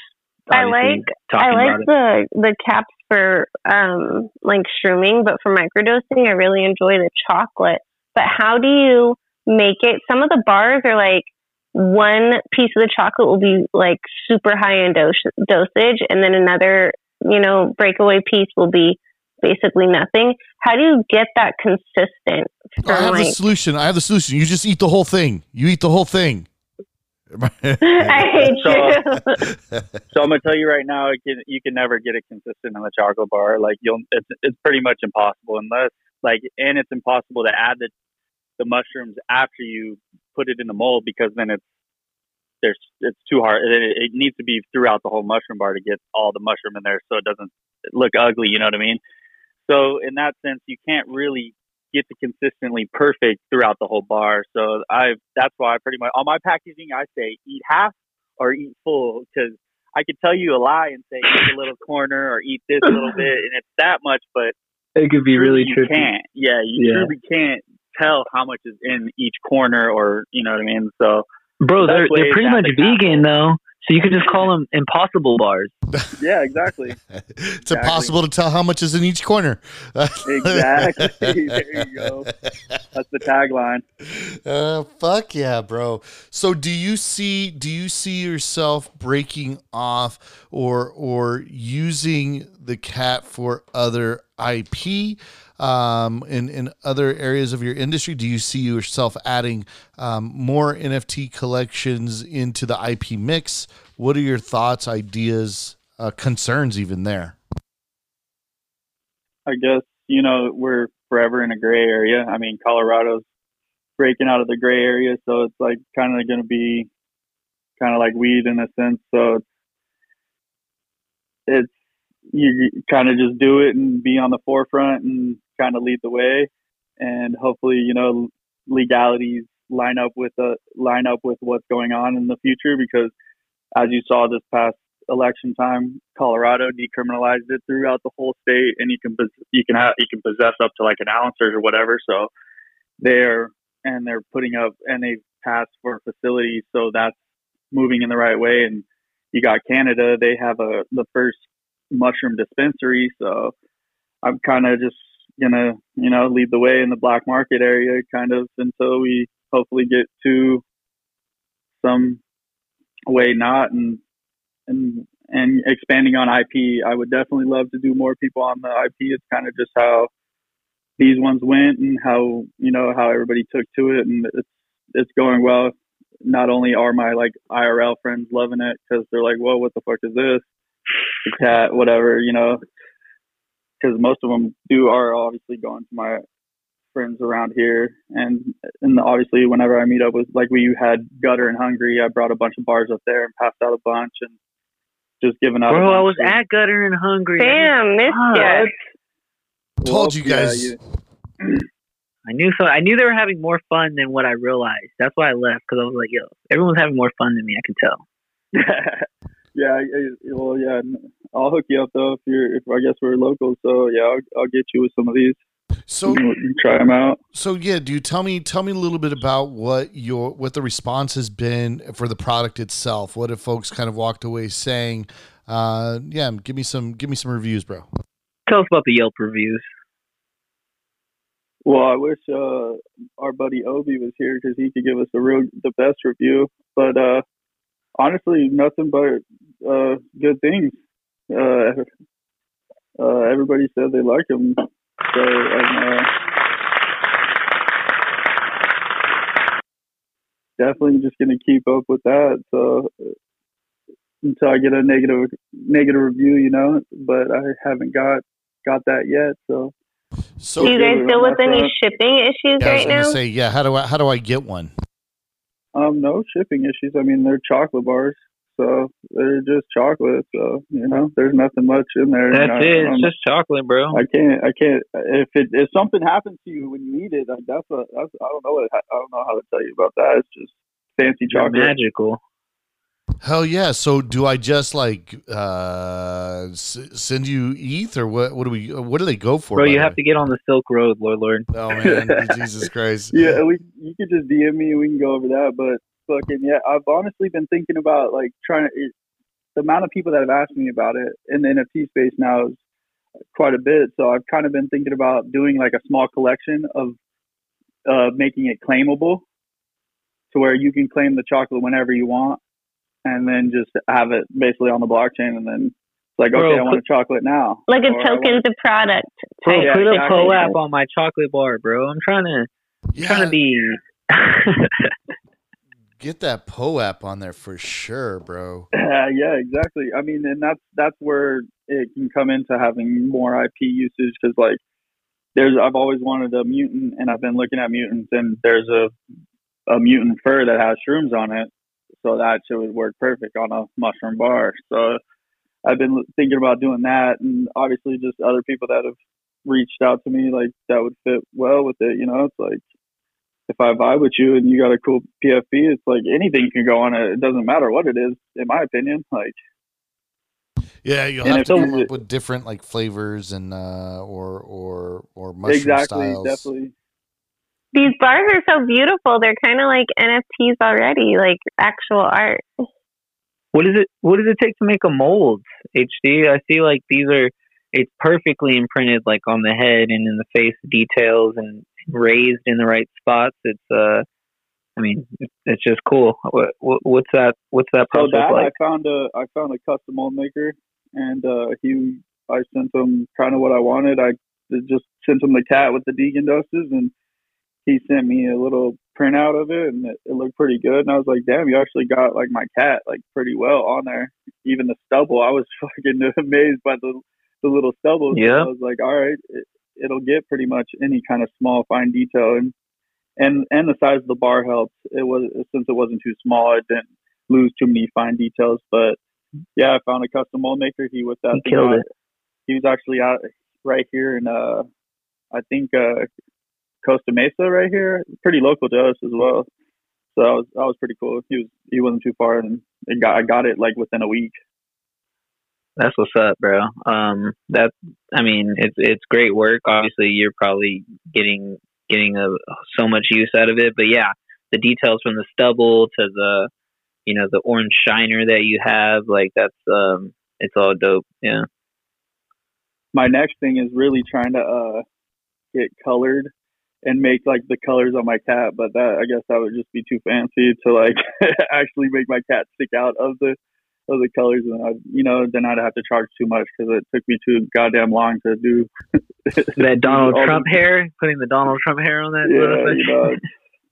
I like I about like it. the the caps for um like shrooming, but for microdosing, I really enjoy the chocolate. But how do you make it? Some of the bars are like one piece of the chocolate will be like super high in dose, dosage, and then another you know breakaway piece will be basically nothing. How do you get that consistent? For I have the solution. I have the solution. You just eat the whole thing. You eat the whole thing. I hate So, you. So I'm gonna tell you right now, can, you can never get it consistent in the chocolate bar. Like you'll, it's it's pretty much impossible unless like, and it's impossible to add the the mushrooms after you put it in the mold because then it's there's it's too hard. It, it needs to be throughout the whole mushroom bar to get all the mushroom in there, so it doesn't look ugly. You know what I mean? So in that sense, you can't really get to consistently perfect throughout the whole bar. So I that's why I pretty much on my packaging I say eat half or eat full because I could tell you a lie and say eat a little corner or eat this little bit and it's that much, but it could be really you tricky can't. Yeah, you Yeah. truly can't tell how much is in each corner or you know what I mean. So Bro, they're they're pretty much vegan though, so you could just call them impossible bars. yeah, exactly, It's impossible to tell how much is in each corner. exactly. there you go. That's the tagline. Uh, fuck yeah, bro. So do you see do you see yourself breaking off or or using the cat for other IP um in in other areas of your industry? Do you see yourself adding um, more NFT collections into the IP mix? What are your thoughts, ideas, uh, concerns even there? I guess you know we're forever in a gray area. I mean, Colorado's breaking out of the gray area, so it's like kind of going to be kind of like weed in a sense. So it's it's you kind of just do it and be on the forefront and kind of lead the way, and hopefully you know legalities line up with the line up with what's going on in the future because as you saw this past election time, Colorado decriminalized it throughout the whole state, and you can you can have you can possess up to like an ounce or whatever. So they're and they're putting up and they've passed for facilities, so that's moving in the right way. And you got Canada; they have a the first mushroom dispensary. So I'm kind of just gonna you know lead the way in the black market area, kind of until we hopefully get to some way not and and and expanding on IP, I would definitely love to do more people on the IP. It's kind of just how these ones went and how you know how everybody took to it, and it's it's going well. Not only are my like IRL friends loving it because they're like, "Whoa, what the fuck is this?" The cat, whatever, you know. Because most of them do are obviously going to my friends around here, and and obviously whenever I meet up with like we had Gutter and Hungry, I brought a bunch of bars up there and passed out a bunch and just giving out. a Bro, I was at Gutter and Hungry. Damn, missed ya. Told you yeah, guys. you- I knew so. I knew they were having more fun than what I realized. That's why I left because I was like, "Yo, everyone's having more fun than me." I can tell. yeah, I, I- well, yeah. I'll hook you up though if you're. If I guess we're local, so yeah, I'll, I'll get you with some of these. So You can try them out. So yeah, dude, tell me tell me a little bit about what your what the response has been for the product itself. What have folks kind of walked away saying? Uh, yeah, give me some give me some reviews, bro. Tell us about the Yelp reviews. Well, I wish uh, our buddy Obi was here because he could give us a real the best review. But uh, honestly, nothing but uh, good things. Uh, uh, everybody said they like him, so I'm uh, definitely just gonna keep up with that. So until I get a negative negative review, you know. But I haven't got got that yet. So, So Do you guys good deal with any front. shipping issues Yeah, I was right gonna now? say, yeah. How do I how do I get one? Um, no shipping issues. I mean, they're chocolate bars, so they're just chocolate. So you know, there's nothing much in there. That's I, it. It's just chocolate, bro. I can't. I can't. If it if something happens to you when you eat it, like that's a that's I don't know what I don't know how to tell you about that. It's just fancy chocolate. magical. Hell yeah! So do I just like uh s- send you ETH or what? What do we? What do they go for? Bro, you have way? to get on the Silk Road, Lore Lord. Oh man, Jesus Christ! Yeah, we you could just DM me and we can go over that. But fucking yeah, I've honestly been thinking about like trying to. It, the amount of people that have asked me about it in the NFT space now is quite a bit. So I've kind of been thinking about doing like a small collection of uh, making it claimable, to where you can claim the chocolate whenever you want, and then just have it basically on the blockchain, and then it's like, Bro, okay, I want a chocolate now. Like a Or I token to product. Bro, Yeah, put a exactly. POAP on my chocolate bar, bro. I'm trying to trying to be. get that POAP on there for sure, bro. Uh, yeah, exactly. I mean, and that's that's where it can come into having more IP usage because, like, there's I've always wanted a mutant, and I've been looking at mutants, and there's a a mutant fur that has shrooms on it, so that shit would work perfect on a mushroom bar. So I've been thinking about doing that, and obviously just other people that have reached out to me like that would fit well with it. You know, it's like if I vibe with you and you got a cool PFP, it's like anything can go on it. It doesn't matter what it is, in my opinion. Like, Yeah, you'll have to come up with different like flavors and uh or or or mushroom exactly, styles. definitely. These bars are so beautiful. They're kind of like NFTs already, like actual art. What is it? What does it take to make a mold? HD. I see like these are. It's perfectly imprinted like on the head and in the face details and raised in the right spots. It's uh. I mean, it's, it's just cool. What, what, what's that? What's that So that like? I found a I found a custom mold maker, and uh, he I sent him kind of what I wanted. I just sent him the cat with the Degen Doses, and he sent me a little printout of it, and it, it looked pretty good. And I was like, damn, you actually got like my cat like pretty well on there. Even the stubble, I was fucking amazed by the the little stubble. So Yeah. I was like, all right, it, it'll get pretty much any kind of small fine detail, and and and the size of the bar helped. It was since it wasn't too small, it didn't lose too many fine details. But yeah, I found a custom mold maker. He whipped that He killed out. it. He was actually out right here in uh, I think uh, Costa Mesa, right here, pretty local to us as well. So that was that was pretty cool. He was he wasn't too far, and it got I got it like within a week. That's what's up, bro. Um, that I mean, it's it's great work. Obviously, you're probably getting getting a, so much use out of it. But yeah, the details from the stubble to the you know the orange shiner that you have, like that's um, it's all dope. Yeah. my next thing is really trying to uh get colored and make like the colors on my cat but that i guess that would just be too fancy to like actually make my cat stick out of the of the colors and i you know then i'd have to charge too much because it took me too goddamn long to do That Donald all the- Trump hair, putting the Donald Trump hair on that. yeah you know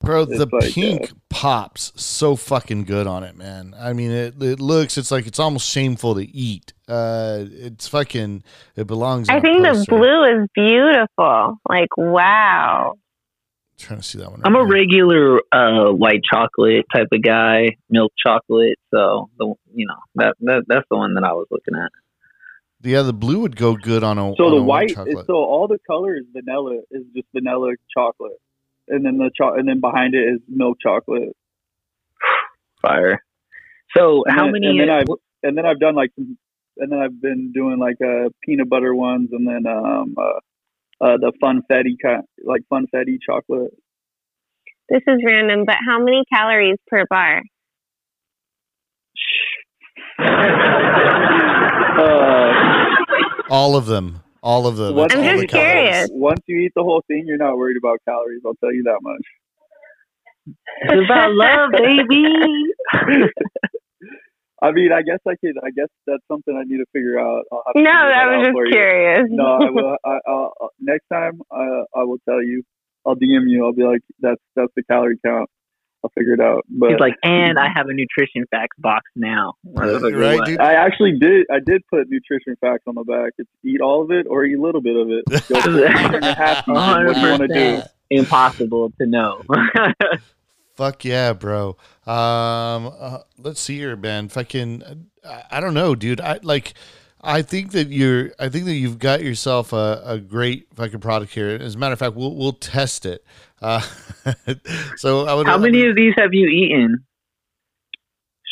Bro, It's the like, uh, pink pops so fucking good on it, man. I mean, it it looks it's like it's almost shameful to eat. Uh, it's fucking it belongs. I think the blue is beautiful. Like, wow. trying to see that one. I'm a right now. regular uh, white chocolate type of guy, milk chocolate. So the you know that, that that's the one that I was looking at. Yeah, the blue would go good on a. so on the a white is chocolate. so all the colors vanilla is just vanilla chocolate and then the cho- and then behind it is milk chocolate Fire. So And how then- many? And then I've and then I've done like some, and then I've been doing like uh peanut butter ones, and then um uh, uh the funfetti kind like funfetti chocolate. This is random, but how many calories per bar? Uh, all of them. All of them. Once I'm all the just the curious. Once you eat the whole thing, you're not worried about calories. I'll tell you that much. It's about love, baby. I mean, I guess I could. I guess that's something I need to figure out. I'll have to No, that I was just for you. curious. No, I will. I, I'll, I'll- next time, uh, I will tell you. I'll DM you. I'll be like, "That's that's the calorie count." I'll figure it out. But He's like, and I have a nutrition facts box now. Right, dude? I actually did. I did put nutrition facts on the back. It's eat all of it or eat a little bit of it. Go for it. Turn your half season. What do you want to do? Impossible to know. Fuck yeah, bro. Um, uh, let's see here, man. Fucking, I, I don't know, dude. I like. I think that you're. I think that you've got yourself a, a great fucking product here. As a matter of fact, we'll we'll test it. Uh, so I would. How many of these have you eaten?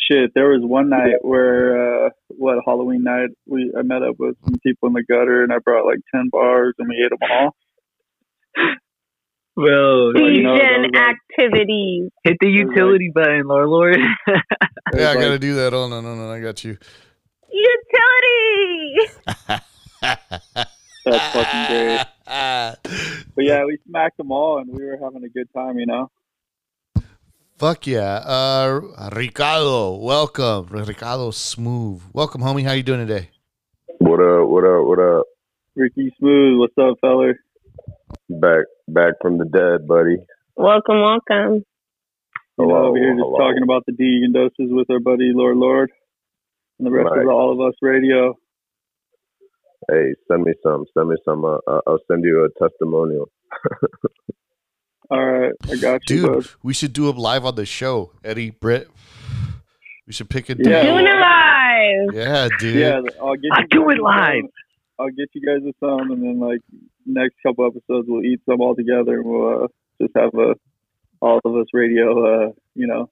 Shit, there was one night where uh what Halloween night we I met up with some people in the gutter and I brought like ten bars and we ate them all. Bro, Well, you know, Fusion activities. hit the utility button, Lore Lord. Yeah, I It gotta do that. Oh no, no, no! I got you. Utility. That's fucking great. But yeah, we smacked them all and we were having a good time, you know. Fuck yeah, uh, Ricardo, welcome, Ricardo Smooth. Welcome, homie. How you doing today? What up? What up? What up? Ricky Smooth, what's up, feller? Back, back from the dead, buddy. Welcome, welcome. You know, Hello, over here just hello. talking about the Degen Doses with our buddy Lore Lord and the rest Right. of the All of Us Radio. Hey, send me some. Send me some. Uh, uh, I'll send you a testimonial. All right, I got you, Dude, bud. we should do it live on the show. Eddie, Britt. We should pick a day. Yeah. day. Doing it live. Yeah, dude. Yeah, I'll get I you do guys it with live. some. I'll get you guys with some, and then like next couple episodes, we'll eat some all together, and we'll uh, just have a all of us radio. Uh, you know,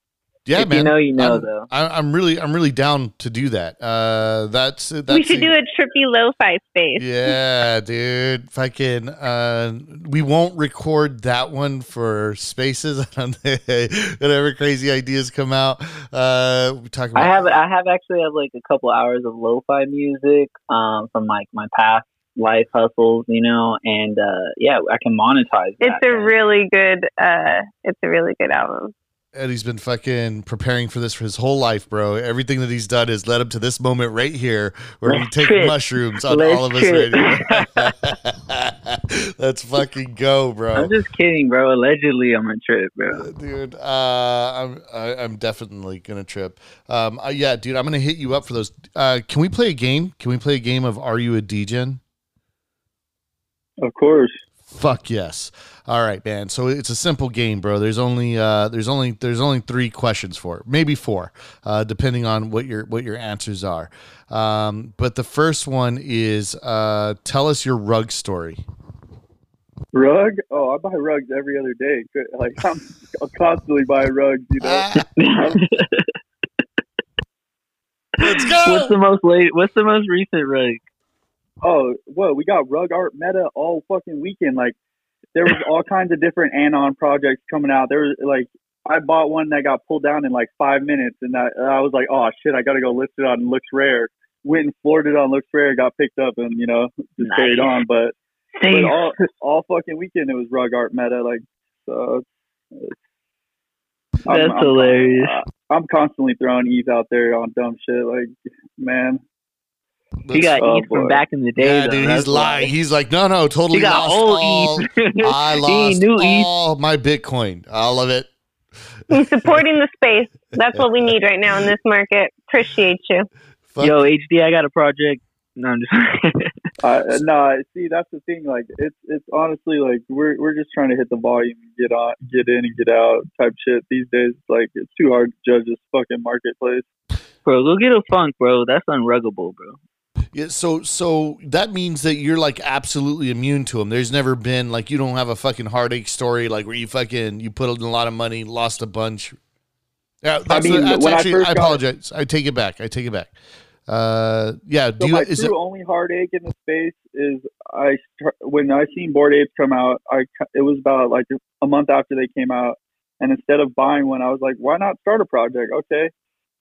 Yeah, if man. you know, you know, I'm, though. I, I'm really, I'm really down to do that. Uh, that's that's. we should do a trippy lo-fi space. Yeah, dude. Fucking. Uh, we won't record that one for spaces. Whatever crazy ideas come out. Uh, we talk about. I have I have actually have like a couple hours of lo-fi music um from like my past life hustles, you know, and uh yeah, I can monetize that. It's a really good. uh It's a really good album. Eddie's been fucking preparing for this for his whole life, bro. Everything that he's done has led him to this moment right here where we Let's take trip. mushrooms on Let's all of us trip. radio. Let's fucking go, bro. I'm just kidding, bro. Allegedly, I'm trip, bro. dude. Uh, I'm I, I'm definitely gonna trip. Um, uh, yeah, dude, I'm gonna hit you up for those. Uh, can we play a game? Can we play a game of Are You a Degen? of course. Fuck yes. All right, man. So it's a simple game, bro. There's only uh, there's only there's only three questions for it, maybe four, uh, depending on what your what your answers are. Um, but the first one is uh, tell us your rug story. Rug? Oh, I buy rugs every other day. Like I'm, I'm constantly buying rugs. You know, Let's go. What's the most late? What's the most recent rug? Oh, what we got rug art meta all fucking weekend. Like there was all kinds of different anon projects coming out. There was like I bought one that got pulled down in like five minutes, and I, I was like, oh shit, I gotta go list it on LooksRare. Went and floored it on LooksRare, got picked up, and you know just carried Nice. on. But but all all fucking weekend it was rug art meta. Like so. it's- That's hilarious. Uh, I'm constantly throwing Eve out there on dumb shit. Like, man, He got Oh, Eve from back in the day. Yeah, though. dude, he's That's why. lying. He's like, no, no, totally He got lost old all. Eve. I He lost knew Eve. all my Bitcoin. All of it. He's supporting the space. That's what we need right now in this market. Appreciate you. Fuck. Yo, HD, I got a project. No, I'm just. uh, no, see, that's the thing. Like, it's it's honestly like we're we're just trying to hit the volume and get on, get in and get out type shit these days. Like, it's too hard to judge this fucking marketplace. bro, go get a funk, bro. That's unruggable, bro. Yeah, so so that means that you're like absolutely immune to them. There's never been like you don't have a fucking heartache story like where you fucking you put in a lot of money, lost a bunch. Yeah, that's, mean, that's I actually. I, got- apologize. I take it back. I take it back. Uh, yeah. So Do you, my is true it? only heartache in the space is I when I seen Bored Apes come out. I it was about like a month after they came out, and instead of buying one, I was like, why not start a project? Okay,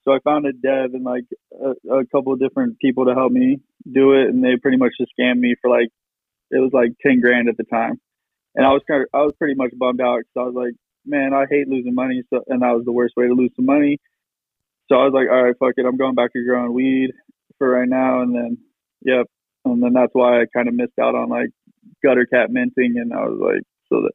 so I found a dev and like a, a couple of different people to help me do it, and they pretty much just scammed me for like it was like ten grand at the time, and I was kind of I was pretty much bummed out because I was like, man, I hate losing money, so and that was the worst way to lose some money. So I was like, all right, fuck it, I'm going back to growing weed for right now, and then yep, and then that's why I kind of missed out on like gutter cat minting, and I was like, so that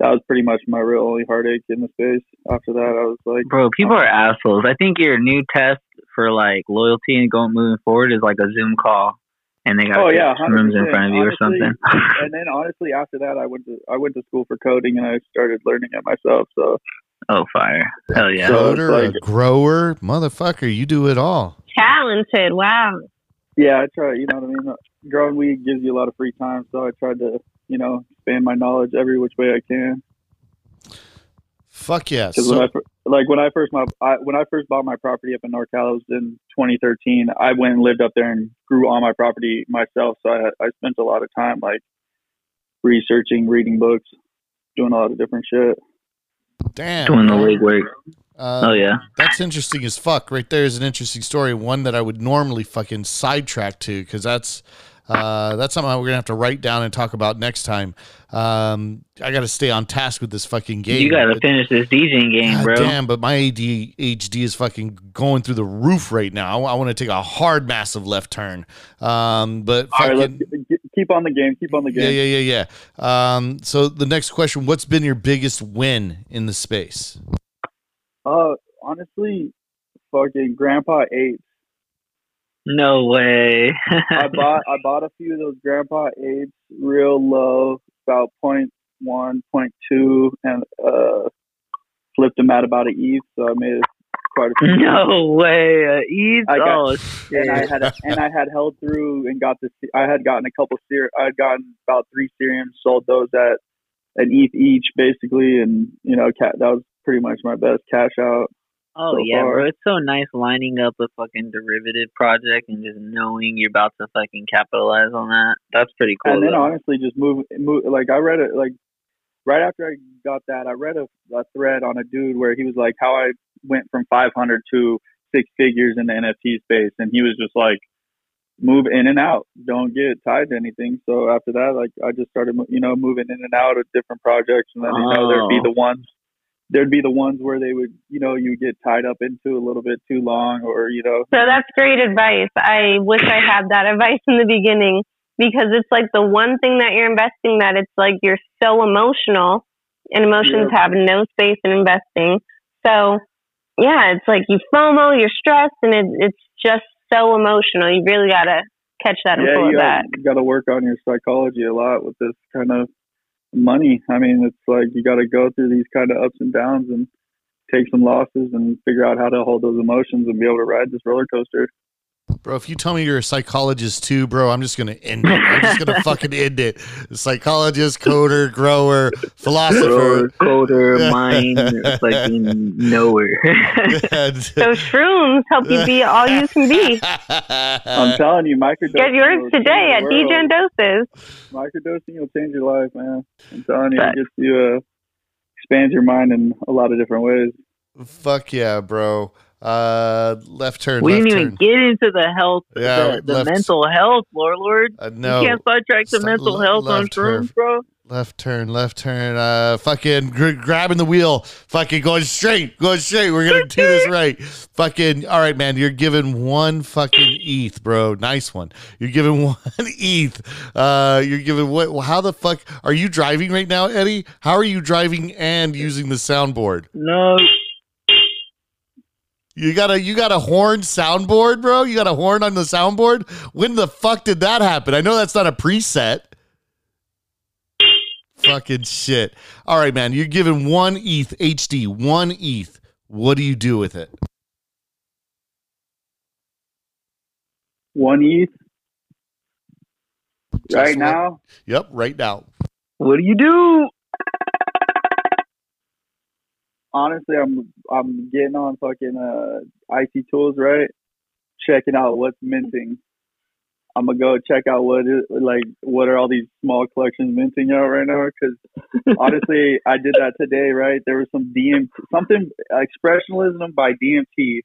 that was pretty much my real only heartache in the space. After that, I was like, Bro, people oh. are assholes. I think your new test for like loyalty and going moving forward is like a Zoom call, and they got Oh yeah, rooms in front of you or something. and then honestly, after that, I went to I went to school for coding and I started learning it myself. So oh, fire! Hell yeah! So it's Coder, like- a grower, motherfucker, you do it all. Talented. Wow. yeah, I try. You know what I mean? Growing weed gives you a lot of free time, so I tried to you know expand my knowledge every which way I can. Fuck yes. Because when I like when I first my I, when I first bought my property up in NorCal, it was in 2013. I went and lived up there and grew on my property myself. So I I spent a lot of time like researching, reading books, doing a lot of different shit. Damn. Doing the bro. legwork. Uh, Oh yeah. That's interesting as fuck. Right there is an interesting story. One that I would normally fucking sidetrack to because that's uh, that's something we're gonna have to write down and talk about next time. Um, I got to stay on task with this fucking game. You gotta But- finish this degen game, God bro. damn, but my ADHD is fucking going through the roof right now. I, want to take a hard, massive left turn. Um, but right, fucking, keep on the game. Keep on the game. yeah, yeah, yeah, yeah. Um, so the next question: What's been your biggest win in the space? Uh, honestly, fucking Grandpa Ape. No way. I bought I bought a few of those Grandpa Apes, real low, about point one, point two, and uh, flipped them at about an ETH. So I made quite a few. no way. Uh, Eve? I got- oh shit. and I had and I had held through and got the I had gotten a couple ser I had gotten about three Serums, sold those at an ETH each basically, and you know that was pretty much my best cash out. Oh so yeah, far. bro. It's so nice lining up a fucking derivative project and just knowing you're about to fucking capitalize on that. That's pretty cool. and then though. honestly, just move, move. Like I read it, like right after I got that, I read a, a thread on a dude where he was like, how I went from 500 to six figures in the NFT space, and he was just like, move in and out, don't get tied to anything. So after that, like I just started, you know, moving in and out of different projects, and then you know there'd be Oh. the ones. There'd be the ones where they would, you know, you get tied up into a little bit too long, or you know, So that's great advice. I wish I had that advice in the beginning because it's like the one thing that you're investing that it's like you're so emotional and emotions Yeah. have no space in investing. So yeah, it's like you FOMO, you're stressed, and it, it's just so emotional. You really gotta catch that and yeah, pull you it back. got to work on your psychology a lot with this kind of money. I mean, it's like you got to go through these kind of ups and downs and take some losses and figure out how to hold those emotions and be able to ride this roller coaster. Bro, if you tell me you're a psychologist too, bro, I'm just gonna end it. I'm just gonna fucking end it. Psychologist, coder, grower, philosopher. coder, mind, fucking nowhere. So shrooms help you be all you can be. I'm telling you, microdosing. Get yours today at change the DJ. Doses. Microdosing will change your life, man. I'm telling you, it Facts. gets you uh, expands your mind in a lot of different ways. Fuck yeah, bro. Uh, left turn. we left didn't even turn. get into the health, Yeah, the, the left- mental health, Warlord. Uh, no. You can't sidetrack the mental le- health on shrooms, bro. Left turn, left turn. Uh, fucking gr- grabbing the wheel. Fucking going straight, going straight. We're gonna do this right. Fucking. All right, man. You're giving one fucking ETH, bro. Nice one. You're giving one ETH. Uh, you're giving what? How the fuck are you driving right now, Eddie? How are you driving and using the soundboard? No, You got a you got a horn soundboard, bro. You got a horn on the soundboard. When the fuck did that happen? I know that's not a preset. Fucking shit. All right, man. You're giving one ETH HD, one ETH. What do you do with it? One ETH Just right one- now. Yep, right now. what do you do? Honestly, I'm I'm getting on fucking uh, Icy Tools, right? Checking out what's minting. I'm gonna go check out what is like what are all these small collections minting out right now? Because honestly, I did that today, right? There was some DMT, something expressionism by DMT.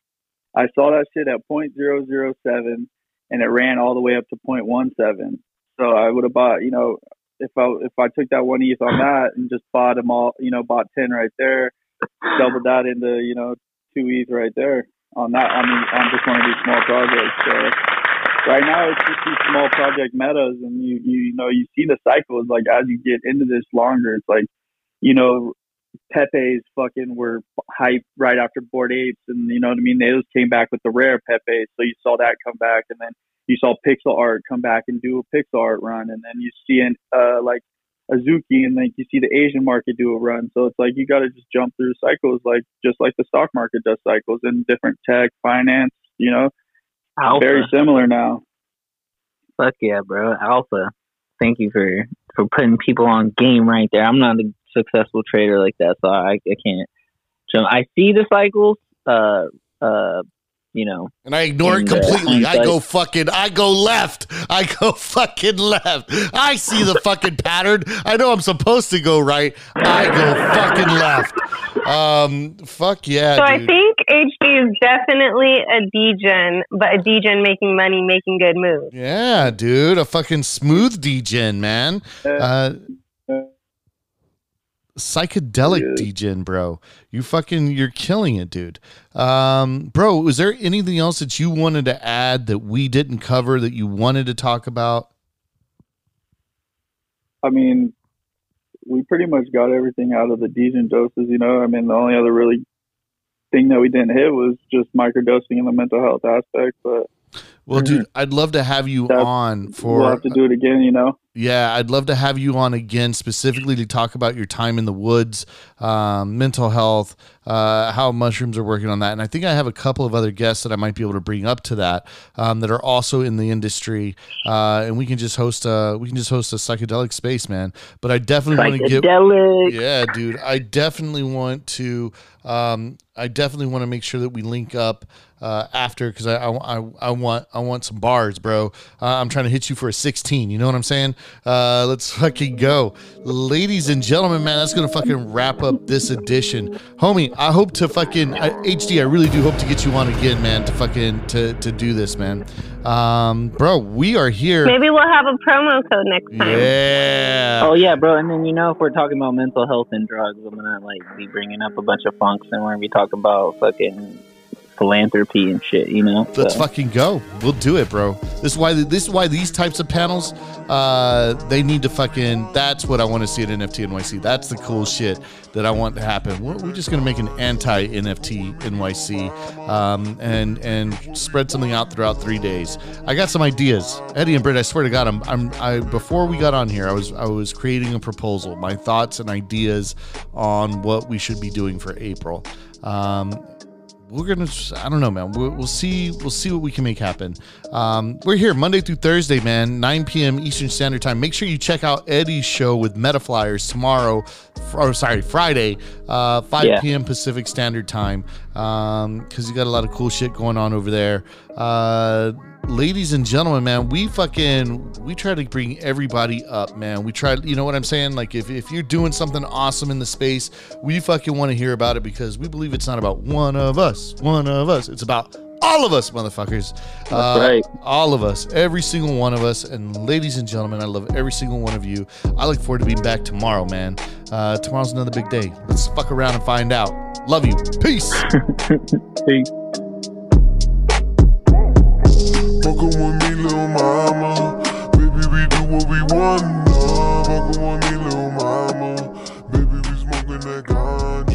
I saw that shit at point zero zero seven, and it ran all the way up to point one seven. So I would have bought, you know, if I if I took that one ETH on that and just bought them all, you know, bought ten right there, doubled that into, you know, two E's right there on that. I mean, on just one of these small projects. So right now it's just these small project metas, and you you know you see the cycles. Like as you get into this longer, it's like, you know, Pepe's fucking were hype right after Bored Apes, and you know what I mean. They just came back with the rare Pepe, so you saw that come back, and then you saw pixel art come back and do a pixel art run, and then you see an uh like Azuki, and like you see the Asian market do a run. So it's like you got to just jump through cycles, like just like the stock market does cycles in different tech, finance. You know, Alpha. very similar now. Fuck yeah, bro. Alpha. Thank you for for putting people on game right there. I'm not a successful trader like that, so I, I can't jump. I see the cycles, uh, uh, you know, And I ignore it And, uh, completely. I go fucking, I go left. I go fucking left. I see the fucking pattern. I know I'm supposed to go right. I go fucking left. Um, fuck yeah, so I think HD is definitely a degen, but a degen making money, making good moves. yeah, dude, a fucking smooth degen, man. Uh, psychedelic degen, bro. You fucking, you're killing it, dude. Um, bro, was there anything else that you wanted to add that we didn't cover that you wanted to talk about? I mean, we pretty much got everything out of the degen doses. You know, I mean, the only other really thing that we didn't hit was just microdosing and the mental health aspect, but. Well, dude, I'd love to have you That- on for. we'll have to do it again, you know. Yeah, I'd love to have you on again, specifically to talk about your time in the woods, um, mental health, uh, how mushrooms are working on that, and I think I have a couple of other guests that I might be able to bring up to that um, that are also in the industry, uh, and we can just host a we can just host a psychedelic space, man. But I definitely want to get yeah, dude. I definitely want to. Um, I definitely want to make sure that we link up uh, after because I, I, I, I want I want some bars, bro. Uh, I'm trying to hit you for a 16. You know what I'm saying? Uh, let's fucking go, ladies and gentlemen, man. That's gonna fucking wrap up this edition, homie. I hope to fucking I, HD. I really do hope to get you on again, man. To fucking to to do this, man. Um, bro, we are here. Maybe we'll have a promo code next time. Yeah. Oh yeah, bro. And then you know, if we're talking about mental health and drugs, I'm gonna like be bringing up a bunch of funks, and we're gonna be talking about fucking philanthropy and shit. You know. Let's So- fucking go. We'll do it, bro. This is why this is why these types of panels uh they need to fucking that's what I want to see at NFT NYC. That's the cool shit that I want to happen. We're, we're just gonna make an anti NFT NYC um and and spread something out throughout three days. I got some ideas. Eddie and Britt, I swear to God, I'm I'm I before we got on here, I was I was creating a proposal, my thoughts and ideas on what we should be doing for April. Um we're gonna i don't know man. We'll, we'll see we'll see what we can make happen. Um, we're here monday through thursday man 9 p.m eastern standard time. Make sure you check out eddie's show with metaflyers tomorrow or sorry friday uh, 5 Yeah. p.m pacific standard time. Because you got a lot of cool shit going on over there. Uh, ladies and gentlemen man we fucking we try to bring everybody up man. We try you know what i'm saying? Like if, if you're doing something awesome in the space we fucking want to hear about it because we believe it's not about one of us one of us. It's about all of us motherfuckers. Uh, right. all of us every single one of us. And ladies and gentlemen i love every single one of you. I look forward to being back tomorrow man. Uh, tomorrow's another big day. Let's fuck around and find out. Love you. Peace. Peace. Fuckin' with me, little mama. Baby, we do what we wanna. Fuckin' with me, little mama. Baby, we smoking that ganja.